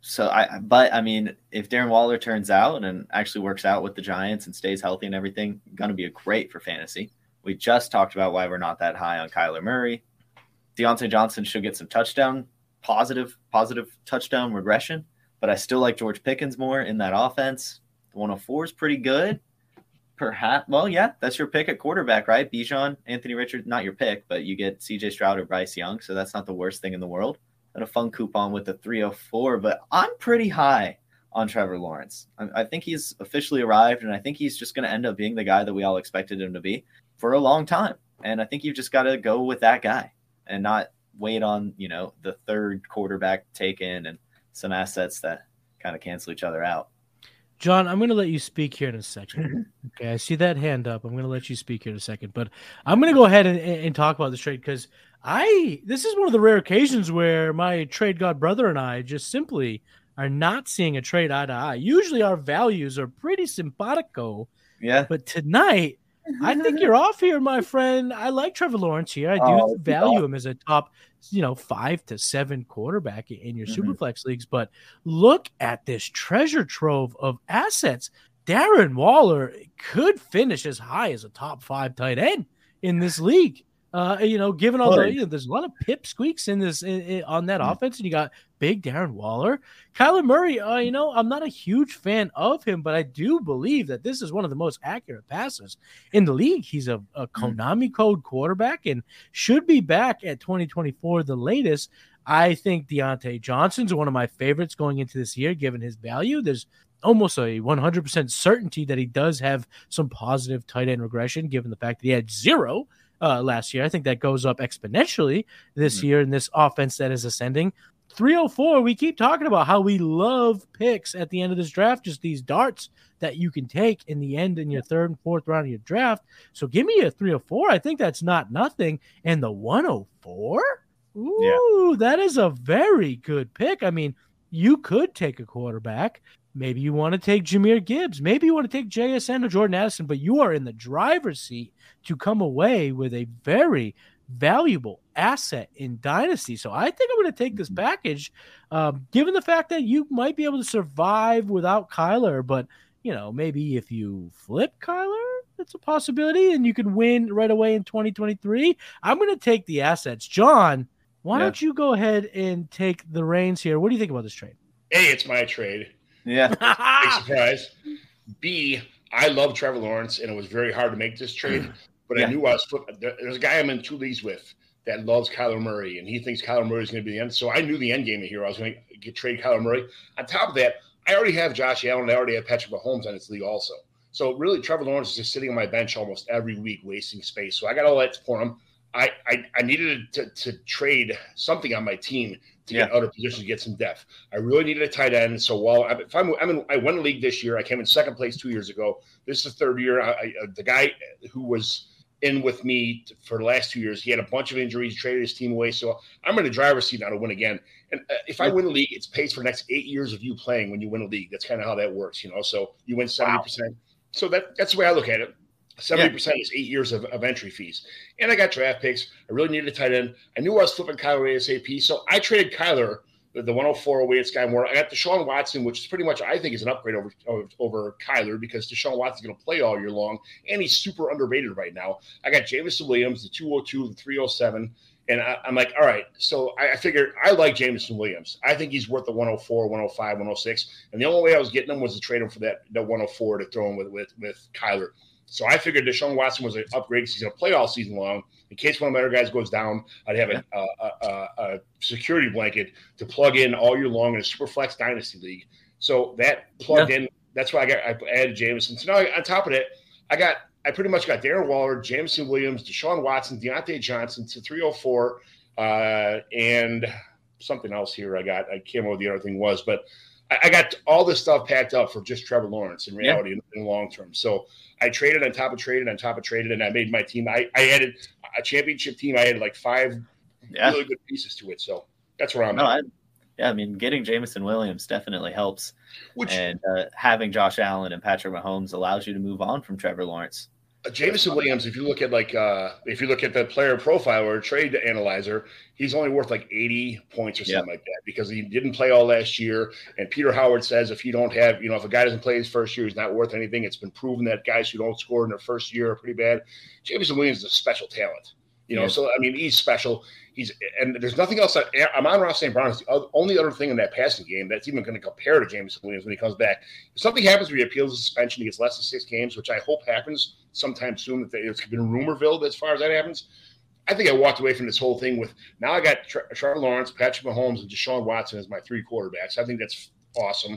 Speaker 3: so I, but I mean, if Darren Waller turns out and actually works out with the Giants and stays healthy and everything, going to be a great for fantasy. We just talked about why we're not that high on Kyler Murray. Diontae Johnson should get some touchdown, positive, positive touchdown regression, but I still like George Pickens more in that offense. The 104 is pretty good. Perhaps. Well, yeah, that's your pick at quarterback, right? Bijan, Anthony Richards, not your pick, but you get CJ Stroud or Bryce Young, so that's not the worst thing in the world. And a fun coupon with the 304, but I'm pretty high on Trevor Lawrence. I, I think he's officially arrived, and I think he's just going to end up being the guy that we all expected him to be for a long time. And I think you've just got to go with that guy and not wait on you know the third quarterback taken and some assets that kind of cancel each other out.
Speaker 2: John, I'm going to let you speak here in a second. [laughs] Okay, I see that hand up. I'm going to let you speak here in a second, but I'm going to go ahead and, and talk about this trade because I this is one of the rare occasions where my trade god brother and I just simply are not seeing a trade eye to eye. Usually our values are pretty simpatico,
Speaker 3: Yeah,
Speaker 2: but tonight I think [laughs] you're off here, my friend. I like Trevor Lawrence here. I do
Speaker 3: Oh,
Speaker 2: value
Speaker 3: off.
Speaker 2: him as a top, you know, five to seven quarterback in your
Speaker 3: Mhm.
Speaker 2: superflex leagues. But look at this treasure trove of assets. Darren Waller could finish as high as a top five tight end in this league. Uh, you know, given all the, you know, there's a lot of pip squeaks in this in, in- on that
Speaker 3: Mhm.
Speaker 2: offense, and you got big Darren Waller, Kyler Murray. Uh, you know, I'm not a huge fan of him, but I do believe that this is one of the most accurate passes in the league. He's a, a Konami code quarterback and should be back at 2024, the latest. I think Diontae Johnson's one of my favorites going into this year, given his value. There's almost a 100% certainty that he does have some positive tight end regression, given the fact that he had zero uh, last year. I think that goes up exponentially this
Speaker 3: Mhm.
Speaker 2: year in this offense that is ascending. 304, we keep talking about how we love picks at the end of this draft, just these darts that you can take in the end in your third and fourth round of your draft. So give me a 304. I think that's not nothing. And the 104? Ooh, that is a very good pick. I mean, you could take a quarterback. Maybe you want to take Jahmyr Gibbs. Maybe you want to take JSN or Jordan Addison, but you are in the driver's seat to come away with a very valuable asset in Dynasty. So I think I'm going to take this package, um, given the fact that you might be able to survive without Kyler. But, you know, maybe if you flip Kyler, that's a possibility and you can win right away in 2023. I'm going to take the assets. John, why
Speaker 3: Yeah.
Speaker 2: don't you go ahead and take the reins here? What do you think about this trade?
Speaker 4: Hey, it's my trade.
Speaker 3: Yeah, [laughs]
Speaker 4: Big surprise. B, I love Trevor Lawrence, and it was very hard to make this trade. Mm. But
Speaker 3: Yeah.
Speaker 4: I knew I was. There's a guy I'm in two leagues with that loves Kyler Murray, and he thinks Kyler Murray is going to be the end. So I knew the end game here. I was going to get trade Kyler Murray. On top of that, I already have Josh Allen. I already have Patrick Mahomes on this league also. So really, Trevor Lawrence is just sitting on my bench almost every week, wasting space. So I got all that for him. I I, I needed to, to trade something on my team to get out of position to get some depth. I really needed a tight end. So while I'm, if I'm, I'm in, I won a league this year, I came in second place two years ago. This is the third year. I, I, the guy who was in with me for the last two years. He had a bunch of injuries, traded his team away. So I'm in the driver's seat now to win again. And uh, if I win the league, it's pays for the next eight years of you playing when you win a league. That's kind of how that works, you know. So you win seventy percent. So that that's the way I look at it. Seventy percent is eight years of, of entry fees. And I got draft picks. I really needed a tight end. I knew I was flipping Kyler ASAP, so I traded Kyler the, the 104 away at Skyy Moore. I got Deshaun Watson, which is pretty much I think is an upgrade over over, over Kyler because Deshaun Watson's going to play all year long, and he's super underrated right now. I got Jameson Williams, the 202, the 307. And I, am like, all right. So I, I figured I like Jameson Williams. I think he's worth the 104, 105, 106. And the only way I was getting him was to trade him for that, that 104 to throw him with, with, with Kyler. So I figured Deshaun Watson was an upgrade because he's going to play all season long. In case one of my other guys goes down, I'd have a, a, a, a security blanket to plug in all year long in a super flex dynasty league. So that plugged yeah. in. That's why I got I added Jameson. So now on top of it, I got I pretty much got Darren Waller, Jameson Williams, Deshaun Watson, Diontae Johnson to 304, uh, and something else here. I got I can't remember what the other thing was, but I, I got all this stuff packed up for just Trevor Lawrence in reality yeah. in, in the long term. So I traded on top of traded on top of traded, and I made my team. I, I added a championship team. I had like five yeah. really good pieces to it. So that's where I'm no, at. I,
Speaker 3: yeah, I mean, getting Jameson Williams definitely helps. Which, and uh, having Josh Allen and Patrick Mahomes allows you to move on from Trevor Lawrence.
Speaker 4: Uh, Jameson Williams, if you look at like uh, if you look at the player profile or trade analyzer, he's only worth like 80 points or something like that because he didn't play all last year. And Peter Howard says if you don't have, you know, if a guy doesn't play his first year, he's not worth anything. It's been proven that guys who don't score in their first year are pretty bad. Jameson Williams is a special talent. You know, yeah. so I mean, he's special. He's and there's nothing else. That, Amon-Ra St. Brown is the only other thing in that passing game that's even going to compare to Jameson Williams when he comes back. If something happens where he appeals the suspension, he gets less than six games, which I hope happens sometime soon. That it's been rumorville as far as that happens. I think I walked away from this whole thing with now I got Trevor Lawrence, Patrick Mahomes, and Deshaun Watson as my three quarterbacks. I think that's awesome.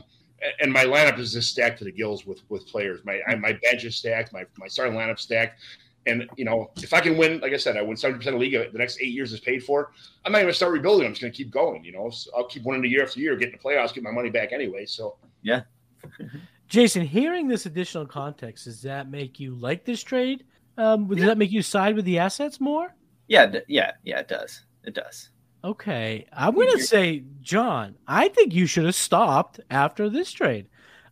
Speaker 4: And my lineup is just stacked to the gills with with players. My my bench is stacked. My my starting lineup stacked. And you know, if I can win, like I said, I win seventy percent of the league. The next eight years is paid for. I'm not even to start rebuilding. I'm just going to keep going. You know, so I'll keep winning the year after year, getting the playoffs, get my money back anyway. So
Speaker 3: yeah. [laughs]
Speaker 2: Jason, hearing this additional context, does that make you like this trade? Um, does yeah. that make you side with the assets more?
Speaker 3: Yeah, yeah, yeah. It does. It does.
Speaker 2: Okay, I'm going to say, John. I think you should have stopped after this trade.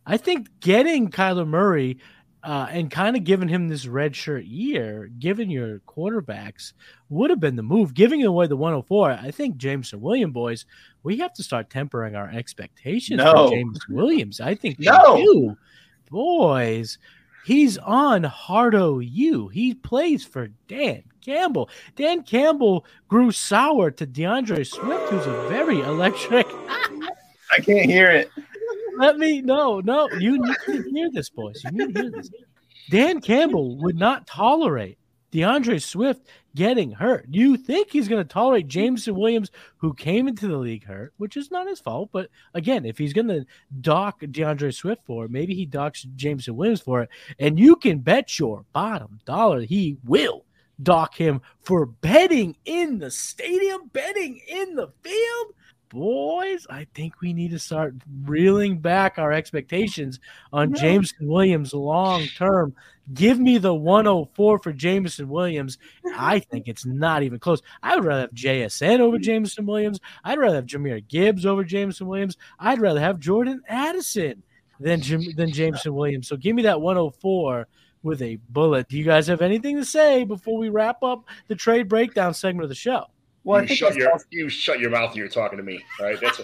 Speaker 2: I think getting Kyler Murray uh, and kind of giving him this red shirt year, given your quarterbacks, would have been the move. Giving away the 104, I think Jameson Williams, boys, we have to start tempering our expectations no. for James Williams. I think no, you, boys, he's on Hardo U. He plays for Dan Campbell. Dan Campbell grew sour to D'Andre Swift, who's a very [laughs] electric.
Speaker 3: I can't hear it.
Speaker 2: Let me no, no. You need to hear this, boys. You need to hear this. Dan Campbell would not tolerate D'Andre Swift getting hurt. You think he's going to tolerate Jameson Williams, who came into the league hurt, which is not his fault. But again, if he's going to dock D'Andre Swift for it, maybe he docks Jameson Williams for it. And you can bet your bottom dollar he will dock him for betting in the stadium, betting in the field boys, I think we need to start reeling back our expectations on Jameson Williams long term. Give me the 104 for Jameson Williams. I think it's not even close. I would rather have JSN over Jameson Williams. I'd rather have Jahmyr Gibbs over Jameson Williams. I'd rather have Jordan Addison than than Jameson Williams. So give me that 104 with a bullet. Do you guys have anything to say before we wrap up the trade breakdown segment of the show?
Speaker 4: Well, you shut your you shut your mouth when you're talking to me. All right, that's. A...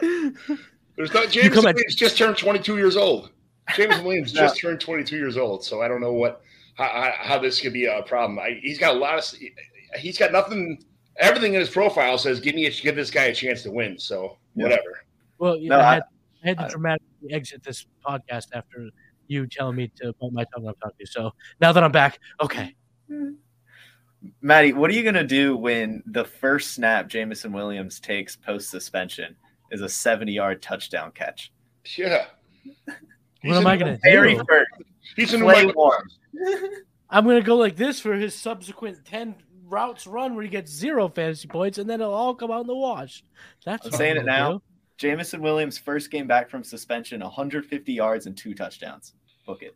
Speaker 4: [laughs] There's not James Williams at... just turned 22 years old. James Williams just turned 22 years old, so I don't know what how, how this could be a problem. I, he's got a lot of he's got nothing. Everything in his profile says give me a, give this guy a chance to win. So whatever.
Speaker 2: Well, you no, know, I, had, I had to dramatically exit this podcast after you telling me to bite my tongue when I'm talking to you. So now that I'm back, okay.
Speaker 3: Mm-hmm. Matty, what are you gonna do when the first snap Jameson Williams takes post suspension is a 70 yard touchdown catch?
Speaker 4: Yeah.
Speaker 2: what am I gonna
Speaker 3: do? Very first.
Speaker 4: He's in play warm. [laughs]
Speaker 2: I'm gonna go like this for his subsequent 10 routes run where he gets zero fantasy points and then it'll all come out in the wash. That's
Speaker 3: I'm saying it now. Do. Jameson Williams first game back from suspension, 150 yards and two touchdowns. Book it.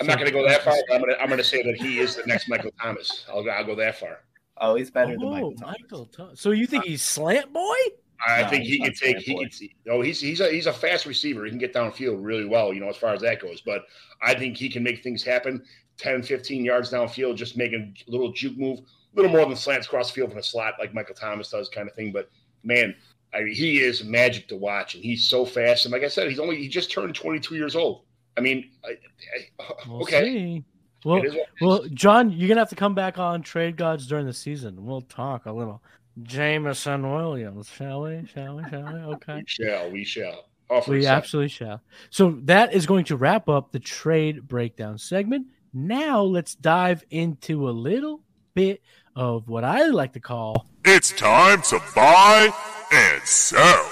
Speaker 4: I'm not going to go that far. I'm going to I'm going to say that he is the next [laughs] Michael Thomas. I'll, I'll go that far.
Speaker 3: Oh, he's better than
Speaker 2: Oh,
Speaker 3: Michael Thomas.
Speaker 2: Michael Thomas. So you think he's slant boy?
Speaker 4: I
Speaker 3: No,
Speaker 4: think he can take. He
Speaker 3: Slant
Speaker 4: can. Oh, he's he's a he's a fast receiver. He can get downfield really well. You know, as far as that goes. But I think he can make things happen. 10, 15 yards downfield, just making a little juke move, a little more than slants across the field from the slot like Michael Thomas does, kind of thing. But man, I mean, he is magic to watch, and he's so fast. And like I said, he's only he just turned 22 years old. I mean, I, I,
Speaker 2: We'll
Speaker 4: okay,
Speaker 2: see. Well,
Speaker 4: it is what it is.
Speaker 2: well, John, you're gonna have to come back on Trade Gods during the season. We'll talk a little. Jameson Williams, shall we? Shall we? Shall we? [laughs] Okay.
Speaker 4: we shall, we shall. For a
Speaker 2: We absolutely shall. So that is going to wrap up the trade breakdown segment. Now let's dive into a little bit of what I like to call.
Speaker 1: It's time to buy and sell.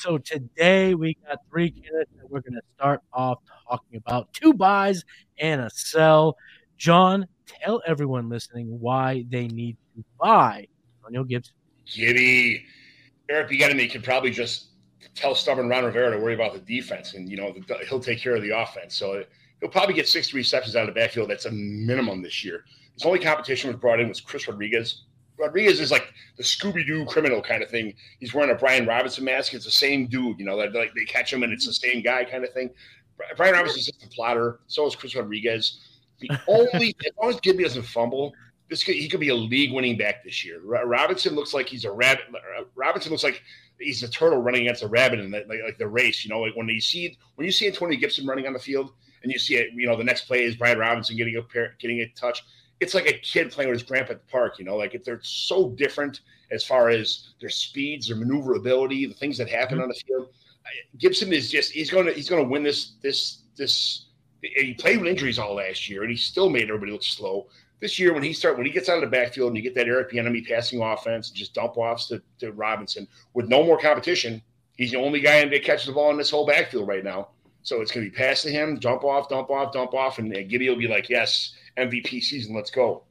Speaker 2: So today we got three candidates that we're going to start off talking about two buys and a sell. John, tell everyone listening why they need to buy Antonio Gibson.
Speaker 4: Giddy. Eric Bieniemy could probably just tell stubborn Ron Rivera to worry about the defense, and you know he'll take care of the offense. So he'll probably get 60 receptions out of the backfield. That's a minimum this year. His only competition was brought in was Chris Rodriguez. Rodriguez is like the Scooby Doo criminal kind of thing. He's wearing a Brian Robinson mask. It's the same dude, you know. That like they catch him and it's the same guy kind of thing. Brian Robinson is just a plotter. So is Chris Rodriguez. The [laughs] only as long as Gibby doesn't fumble, this could, he could be a league-winning back this year. Robinson looks like he's a rabbit. Uh, Robinson looks like he's a turtle running against a rabbit in the, like, like the race. You know, like when you see when you see Antonio Gibson running on the field, and you see it, you know, the next play is Brian Robinson getting a pair, getting a touch. It's like a kid playing with his grandpa at the park. You know, like if they're so different as far as their speeds, their maneuverability, the things that happen mm-hmm. on the field. Gibson is just he's going to he's going to win this this this. He played with injuries all last year, and he still made everybody look slow this year when he start when he gets out of the backfield and you get that Eric Bieniemy passing offense, and just dump offs to, to Robinson with no more competition. He's the only guy that catches the ball in this whole backfield right now. So it's going to be pass to him, dump off, dump off, dump off, and, and Gibby will be like, "Yes, MVP season, let's go."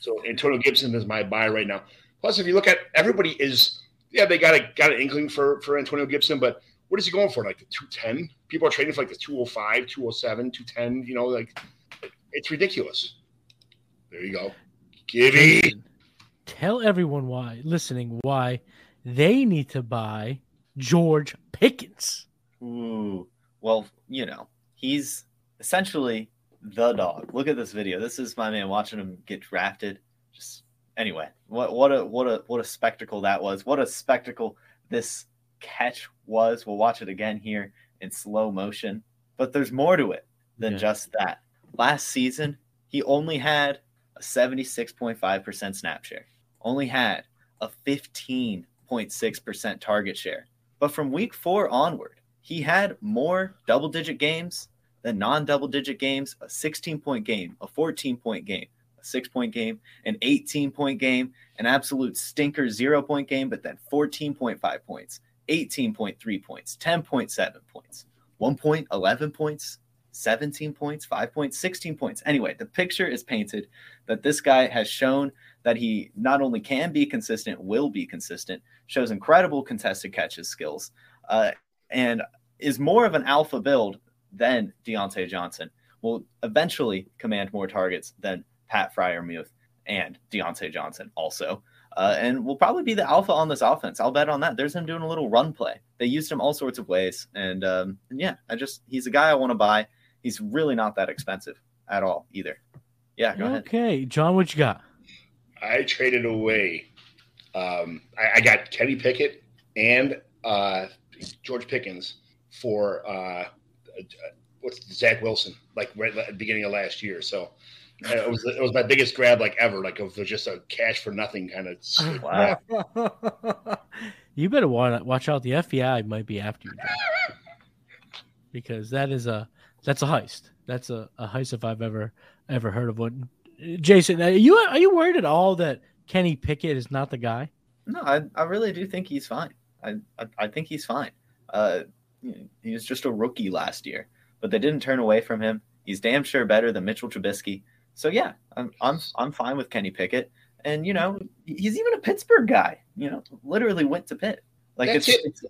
Speaker 4: So Antonio Gibson is my buy right now. Plus, if you look at everybody is yeah they got a got an inkling for for Antonio Gibson, but what is he going for? Like the two ten? People are trading for like the 205, 207, 210. You know, like it's ridiculous. There you go. Gibby.
Speaker 2: Jason, Tell everyone why, listening, why they need to buy George Pickens.
Speaker 3: Ooh. Well, you know, he's essentially the dog. Look at this video. This is my man watching him get drafted. Just anyway, what what a what a what a spectacle that was. What a spectacle this catch was. We'll watch it again here in slow motion. But there's more to it than
Speaker 2: Yeah.
Speaker 3: just that. Last season, he only had a 76.5% snap share. Only had a 15.6% target share. But from week 4 onward, he had more double digit games than non double digit games, a 16 point game, a 14 point game, a six point game, an 18 point game, an absolute stinker zero point game, but then 14.5 points, 18.3 points, 10.7 points, 1 point, 11 points, 17 points, 5 points, 16 points. Anyway, the picture is painted that this guy has shown that he not only can be consistent, will be consistent, shows incredible contested catches skills, uh, and is more of an alpha build than Diontae Johnson. Will eventually command more targets than Pat Freiermuth and Diontae Johnson also. Uh, and will probably be the alpha on this offense. I'll bet on that. There's him doing a little run play. They used him all sorts of ways, and, um, and yeah, I just he's a guy I want to buy. He's really not that expensive at all either. Yeah, go ahead.
Speaker 2: Okay, John, what you got?
Speaker 4: I traded away. Um, I, I got Kenny Pickett and uh, George Pickens for uh, what's Zach Wilson, like right at the beginning of last year. So uh, it was it was my biggest grab like ever. Like it was just a cash for nothing kind of.
Speaker 3: Wow. [laughs]
Speaker 2: you better wa- watch out. The FBI might be after you, John. because that is a that's a heist. That's a, a heist if I've ever ever heard of one. Jason, are you are you worried at all that Kenny Pickett is not the guy?
Speaker 3: No, I, I really do think he's fine. I, I, I think he's fine. Uh, he was just a rookie last year, but they didn't turn away from him. He's damn sure better than Mitchell Trubisky. So yeah, I'm I'm I'm fine with Kenny Pickett. And you know, he's even a Pittsburgh guy. You know, literally went to Pitt. Like it's,
Speaker 4: it.
Speaker 3: it's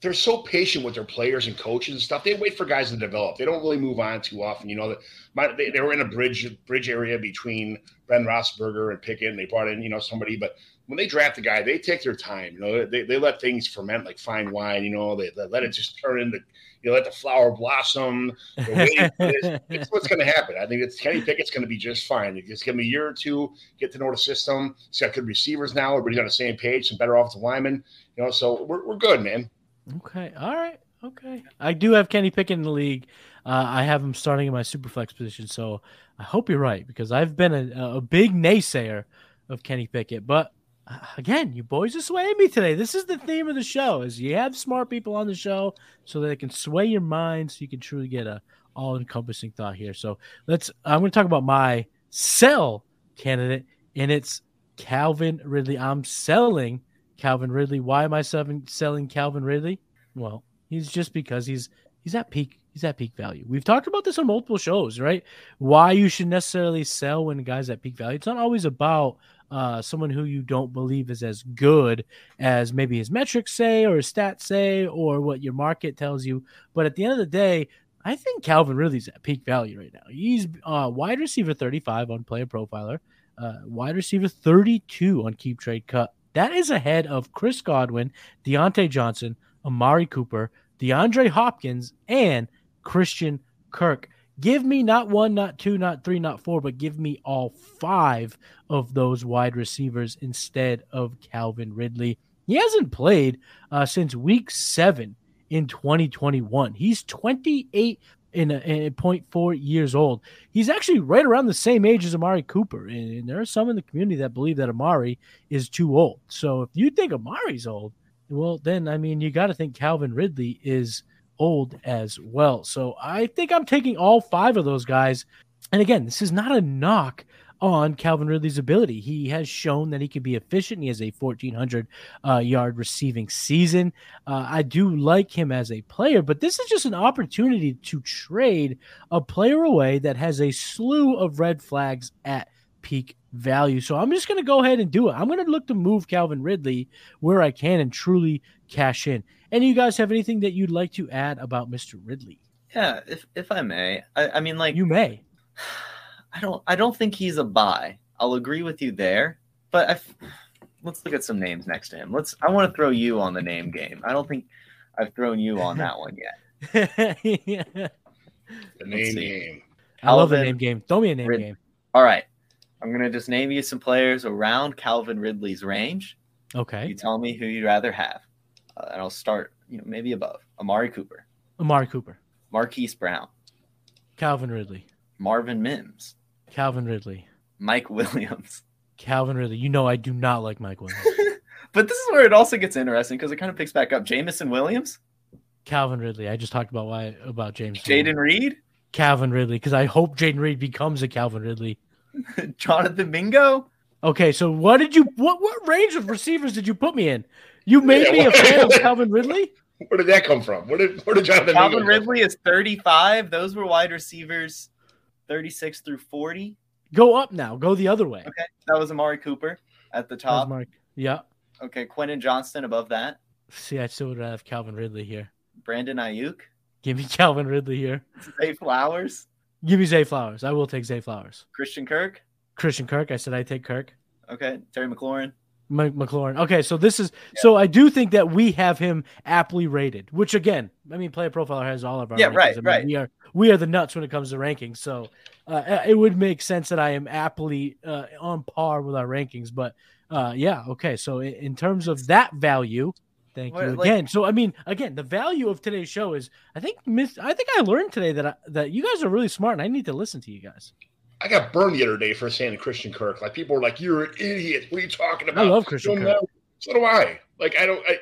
Speaker 4: they're so patient with their players and coaches and stuff. They wait for guys to develop. They don't really move on too often. You know, that my, they, they were in a bridge bridge area between Ben Roethlisberger and Pickett, and they brought in you know somebody. But when they draft a guy, they take their time. You know, they, they let things ferment like fine wine. You know, they, they let it just turn into you know, let the flower blossom. They're waiting [laughs] for this. It's what's going to happen. I think it's Kenny Pickett's going to be just fine. Just give him a year or two, get to know the system. He's got good receivers now. Everybody's on the same page. Some better offensive linemen. You know, so we're, we're good, man.
Speaker 2: Okay. All right. Okay. I do have Kenny Pickett in the league. Uh, I have him starting in my super flex position. So I hope you're right because I've been a, a big naysayer of Kenny Pickett. But again, you boys are swaying me today. This is the theme of the show: is you have smart people on the show so that they can sway your mind, so you can truly get a all-encompassing thought here. So let's. I'm going to talk about my sell candidate, and it's Calvin Ridley. I'm selling Calvin Ridley. Why am I selling Calvin Ridley? Well, he's just because he's he's at peak he's at peak value. We've talked about this on multiple shows, right? Why you should necessarily sell when guy's at peak value. It's not always about uh, someone who you don't believe is as good as maybe his metrics say or his stats say or what your market tells you. But at the end of the day, I think Calvin Ridley's at peak value right now. He's uh, wide receiver 35 on Player Profiler, uh, wide receiver 32 on Keep Trade Cut. That is ahead of Chris Godwin, Diontae Johnson, Amari Cooper, DeAndre Hopkins, and Christian Kirk. Give me not one, not two, not three, not four, but give me all five of those wide receivers instead of Calvin Ridley. He hasn't played uh, since week seven in 2021. He's 28 in, a, a 0.4 years old. He's actually right around the same age as Amari Cooper. And, and there are some in the community that believe that Amari is too old. So if you think Amari's old, well, then, I mean, you got to think Calvin Ridley is old as well. So I think I'm taking all five of those guys. And again, this is not a knock on Calvin Ridley's ability. He has shown that he can be efficient. He has a 1,400 uh, yard receiving season. Uh, I do like him as a player, but this is just an opportunity to trade a player away that has a slew of red flags at peak value. So I'm just going to go ahead and do it. I'm going to look to move Calvin Ridley where I can and truly cash in. Any you guys have anything that you'd like to add about Mr. Ridley?
Speaker 3: yeah. If if I may, I, I mean, like
Speaker 2: You may.
Speaker 3: I don't I don't think he's a buy. I'll agree with you there, but I f- let's look at some names next to him. Let's. I want to throw you on the name game. I don't think I've thrown you on that one yet.
Speaker 2: yeah. [laughs]
Speaker 4: The name game.
Speaker 2: I love the name game. Throw me a name
Speaker 3: Rid-
Speaker 2: game.
Speaker 3: All right, I'm gonna just name you some players around Calvin Ridley's range.
Speaker 2: Okay.
Speaker 3: You tell me who you'd rather have, uh, and I'll start. You know, maybe above Amari Cooper,
Speaker 2: Amari Cooper,
Speaker 3: Marquise Brown,
Speaker 2: Calvin Ridley,
Speaker 3: Marvin Mims,
Speaker 2: Calvin Ridley,
Speaker 3: Mike Williams. [laughs]
Speaker 2: Calvin Ridley. You know I do not like Mike Williams.
Speaker 3: But this is where it also gets interesting because it kind of picks back up. Jameson Williams,
Speaker 2: Calvin Ridley. I just talked about why about James.
Speaker 3: Jayden Reed,
Speaker 2: Calvin Ridley because I hope Jayden Reed becomes a Calvin Ridley. [laughs]
Speaker 3: Jonathan Mingo.
Speaker 2: Okay, so what did you what what range of receivers did you put me in? You made
Speaker 4: Yeah,
Speaker 2: me a
Speaker 4: what-
Speaker 2: fan of [laughs] Calvin Ridley?
Speaker 4: Where did that come from? Where did where did Jonathan
Speaker 3: Calvin
Speaker 4: Mingo come
Speaker 3: Ridley is 35. Those were wide receivers 36 through 40.
Speaker 2: Go up now. Go the other way.
Speaker 3: Okay. That was Amari Cooper at the top.
Speaker 2: Mark. Yeah.
Speaker 3: Okay. Quentin Johnston above that.
Speaker 2: See, I still would have Calvin Ridley here.
Speaker 3: Brandon Aiyuk.
Speaker 2: Give me [laughs] Calvin Ridley here.
Speaker 3: Zay Flowers.
Speaker 2: Give me Zay Flowers. I will take Zay Flowers.
Speaker 3: Christian Kirk.
Speaker 2: Christian Kirk. I said I take Kirk.
Speaker 3: Okay. Terry McLaurin.
Speaker 2: Mc- McLaurin. Okay, so this is so I do think that we have him aptly rated. Which again, I mean, Player Profiler has all of our
Speaker 3: Yeah,
Speaker 2: rankings.
Speaker 3: right,
Speaker 2: I mean,
Speaker 3: right.
Speaker 2: We are we are the nuts when it comes to rankings. So uh, it would make sense that I am aptly uh, on par with our rankings. But uh, yeah, okay. So in, in terms of that value, thank
Speaker 3: What,
Speaker 2: you
Speaker 3: like-
Speaker 2: again. so I mean, again, the value of today's show is I think Miss. I think I learned today that I, that you guys are really smart, and I need to listen to you guys.
Speaker 4: I got burned the other day for saying Christian Kirk. Like people were like, "You're an idiot. What are you talking about?"
Speaker 2: I love Christian
Speaker 4: Don't
Speaker 2: Kirk.
Speaker 4: know. So do I. Like I don't. I,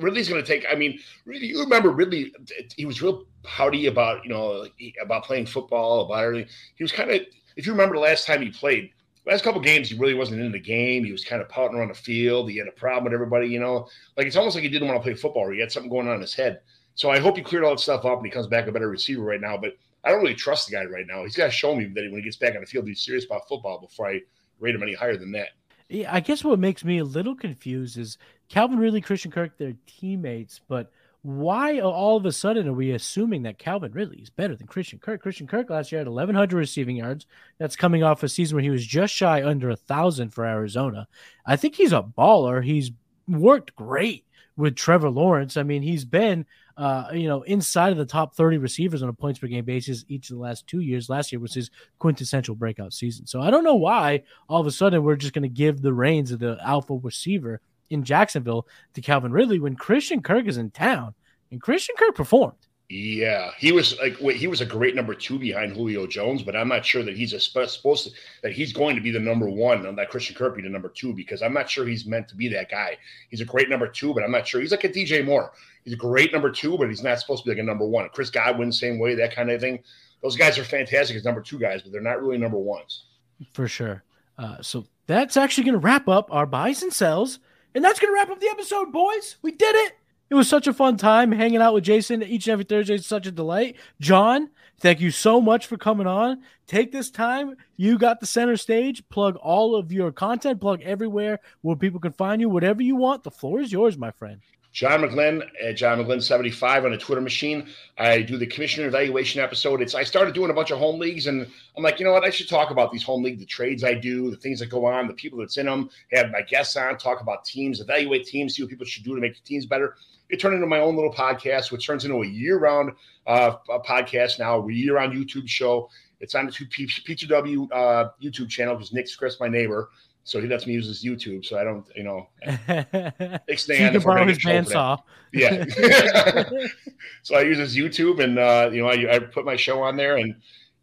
Speaker 4: Ridley's going to take. I mean, really, you remember Ridley? He was real pouty about you know about playing football, about everything. He was kind of. If you remember the last time he played, last couple games, he really wasn't in the game. He was kind of pouting around the field. He had a problem with everybody. You know, like it's almost like he didn't want to play football. Or he had something going on in his head. So I hope he cleared all that stuff up and he comes back a better receiver right now. But I don't really trust the guy right now. He's got to show me that when he gets back on the field, he's serious about football before I rate him any higher than that.
Speaker 2: Yeah, I guess what makes me a little confused is Calvin Ridley, Christian Kirk, they're teammates, but why all of a sudden are we assuming that Calvin Ridley is better than Christian Kirk? Christian Kirk last year had 1,100 receiving yards. That's coming off a season where he was just shy under a thousand for Arizona. I think he's a baller. He's worked great with Trevor Lawrence. I mean, he's been, uh, you know, inside of the top 30 receivers on a points per game basis each of the last two years. Last year was his quintessential breakout season. So I don't know why all of a sudden we're just going to give the reins of the alpha receiver in Jacksonville to Calvin Ridley when Christian Kirk is in town. And Christian Kirk performed.
Speaker 4: Yeah, he was like he was a great number two behind Julio Jones, but I'm not sure that he's a, supposed to that he's going to be the number one and that Christian Kirk be the number two because I'm not sure he's meant to be that guy. He's a great number two, but I'm not sure he's like a DJ Moore. He's a great number two, but he's not supposed to be like a number one. Chris Godwin, same way, that kind of thing. Those guys are fantastic as number two guys, but they're not really number ones.
Speaker 2: For sure. Uh, so that's actually going to wrap up our buys and sells, and that's going to wrap up the episode, boys. We did it. It was such a fun time hanging out with Jason each and every Thursday. It's such a delight. John, thank you so much for coming on. Take this time. You got the center stage. Plug all of your content, plug everywhere where people can find you, whatever you want. The floor is yours, my friend.
Speaker 4: John McGlynn at John McGlynn 75 on the Twitter machine. I do the commissioner evaluation episode. It's I started doing a bunch of home leagues, and I'm like, you know what? I should talk about these home league, the trades I do, the things that go on, the people that's in them. Have my guests on, talk about teams, evaluate teams, see what people should do to make the teams better. It turned into my own little podcast, which turns into a year-round uh, podcast now, a year-round YouTube show. It's on the P2W uh, YouTube channel because Nick's Chris, my neighbor. So he lets me use his YouTube, so I don't, you know, [laughs]
Speaker 2: extend. you can borrow his bandsaw.
Speaker 4: Yeah. [laughs] [laughs] so I use his YouTube, and uh, you know, I, I put my show on there, and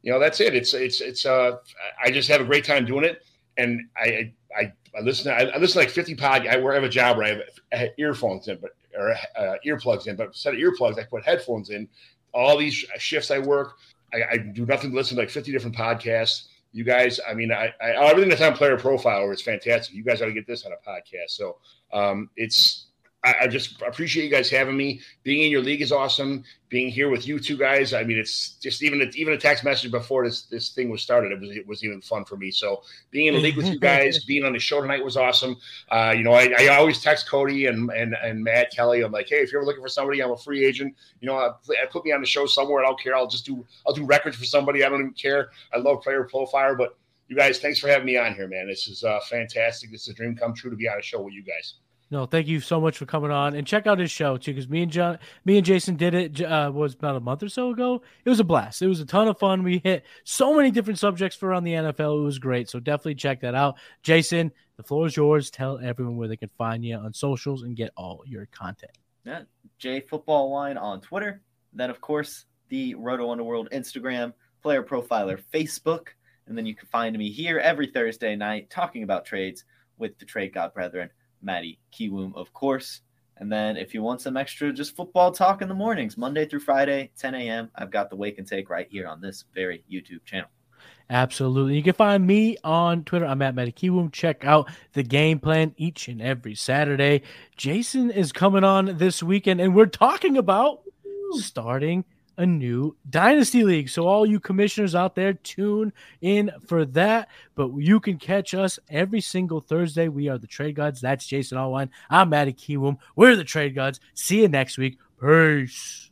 Speaker 4: you know, that's it. It's it's it's. Uh, I just have a great time doing it, and I I I listen. I, I listen to like fifty pod. I have a job where I have, I have earphones in, but or uh, earplugs in, but instead of earplugs, I put headphones in. All these shifts I work, I, I do nothing to listen to like fifty different podcasts you guys, I mean, I, I everything that's on Player Profiler is fantastic. You guys got to get this on a podcast. So um, it's I, I, just appreciate you guys having me. Being in your league is awesome. Being here with you two guys, I mean, it's just even a, even a text message before this this thing was started. It was it was even fun for me. So being in the league with you guys, [laughs] being on the show tonight was awesome. Uh, you know, I, I, always text Cody and, and and Matt Kelley. I'm like, hey, if you're ever looking for somebody, I'm a free agent. You know, I, I put me on the show somewhere. I don't care. I'll just do I'll do records for somebody. I don't even care. I love player profile, but you guys, thanks for having me on here, man. This is uh, fantastic. This is a dream come true to be on a show with you guys.
Speaker 2: No, thank you so much for coming on and check out his show too. Because me and John, me and Jason did it uh, was about a month or so ago. It was a blast. It was a ton of fun. We hit so many different subjects for on the NFL. It was great. So definitely check that out. Jason, the floor is yours. Tell everyone where they can find you on socials and get all your content.
Speaker 3: Yeah, J Football Wine on Twitter. Then of course the Roto Underworld Instagram, Player Profiler Facebook, and then you can find me here every Thursday night talking about trades with the Trade God Brethren. Matty Kiwoom, of course. And then if you want some extra just football talk in the mornings, Monday through Friday, 10 a.m., I've got the Wake and Take right here on this very YouTube channel.
Speaker 2: Absolutely. You can find me on Twitter. I'm at Matty Kiwoom. Check out the game plan each and every Saturday. Jason is coming on this weekend, and we're talking about starting a new Dynasty League. So, all you commissioners out there, tune in for that. But you can catch us every single Thursday. We are the Trade Gods. That's Jason Allwine. I'm Matty Kiwoom. We're the Trade Gods. See you next week. Peace.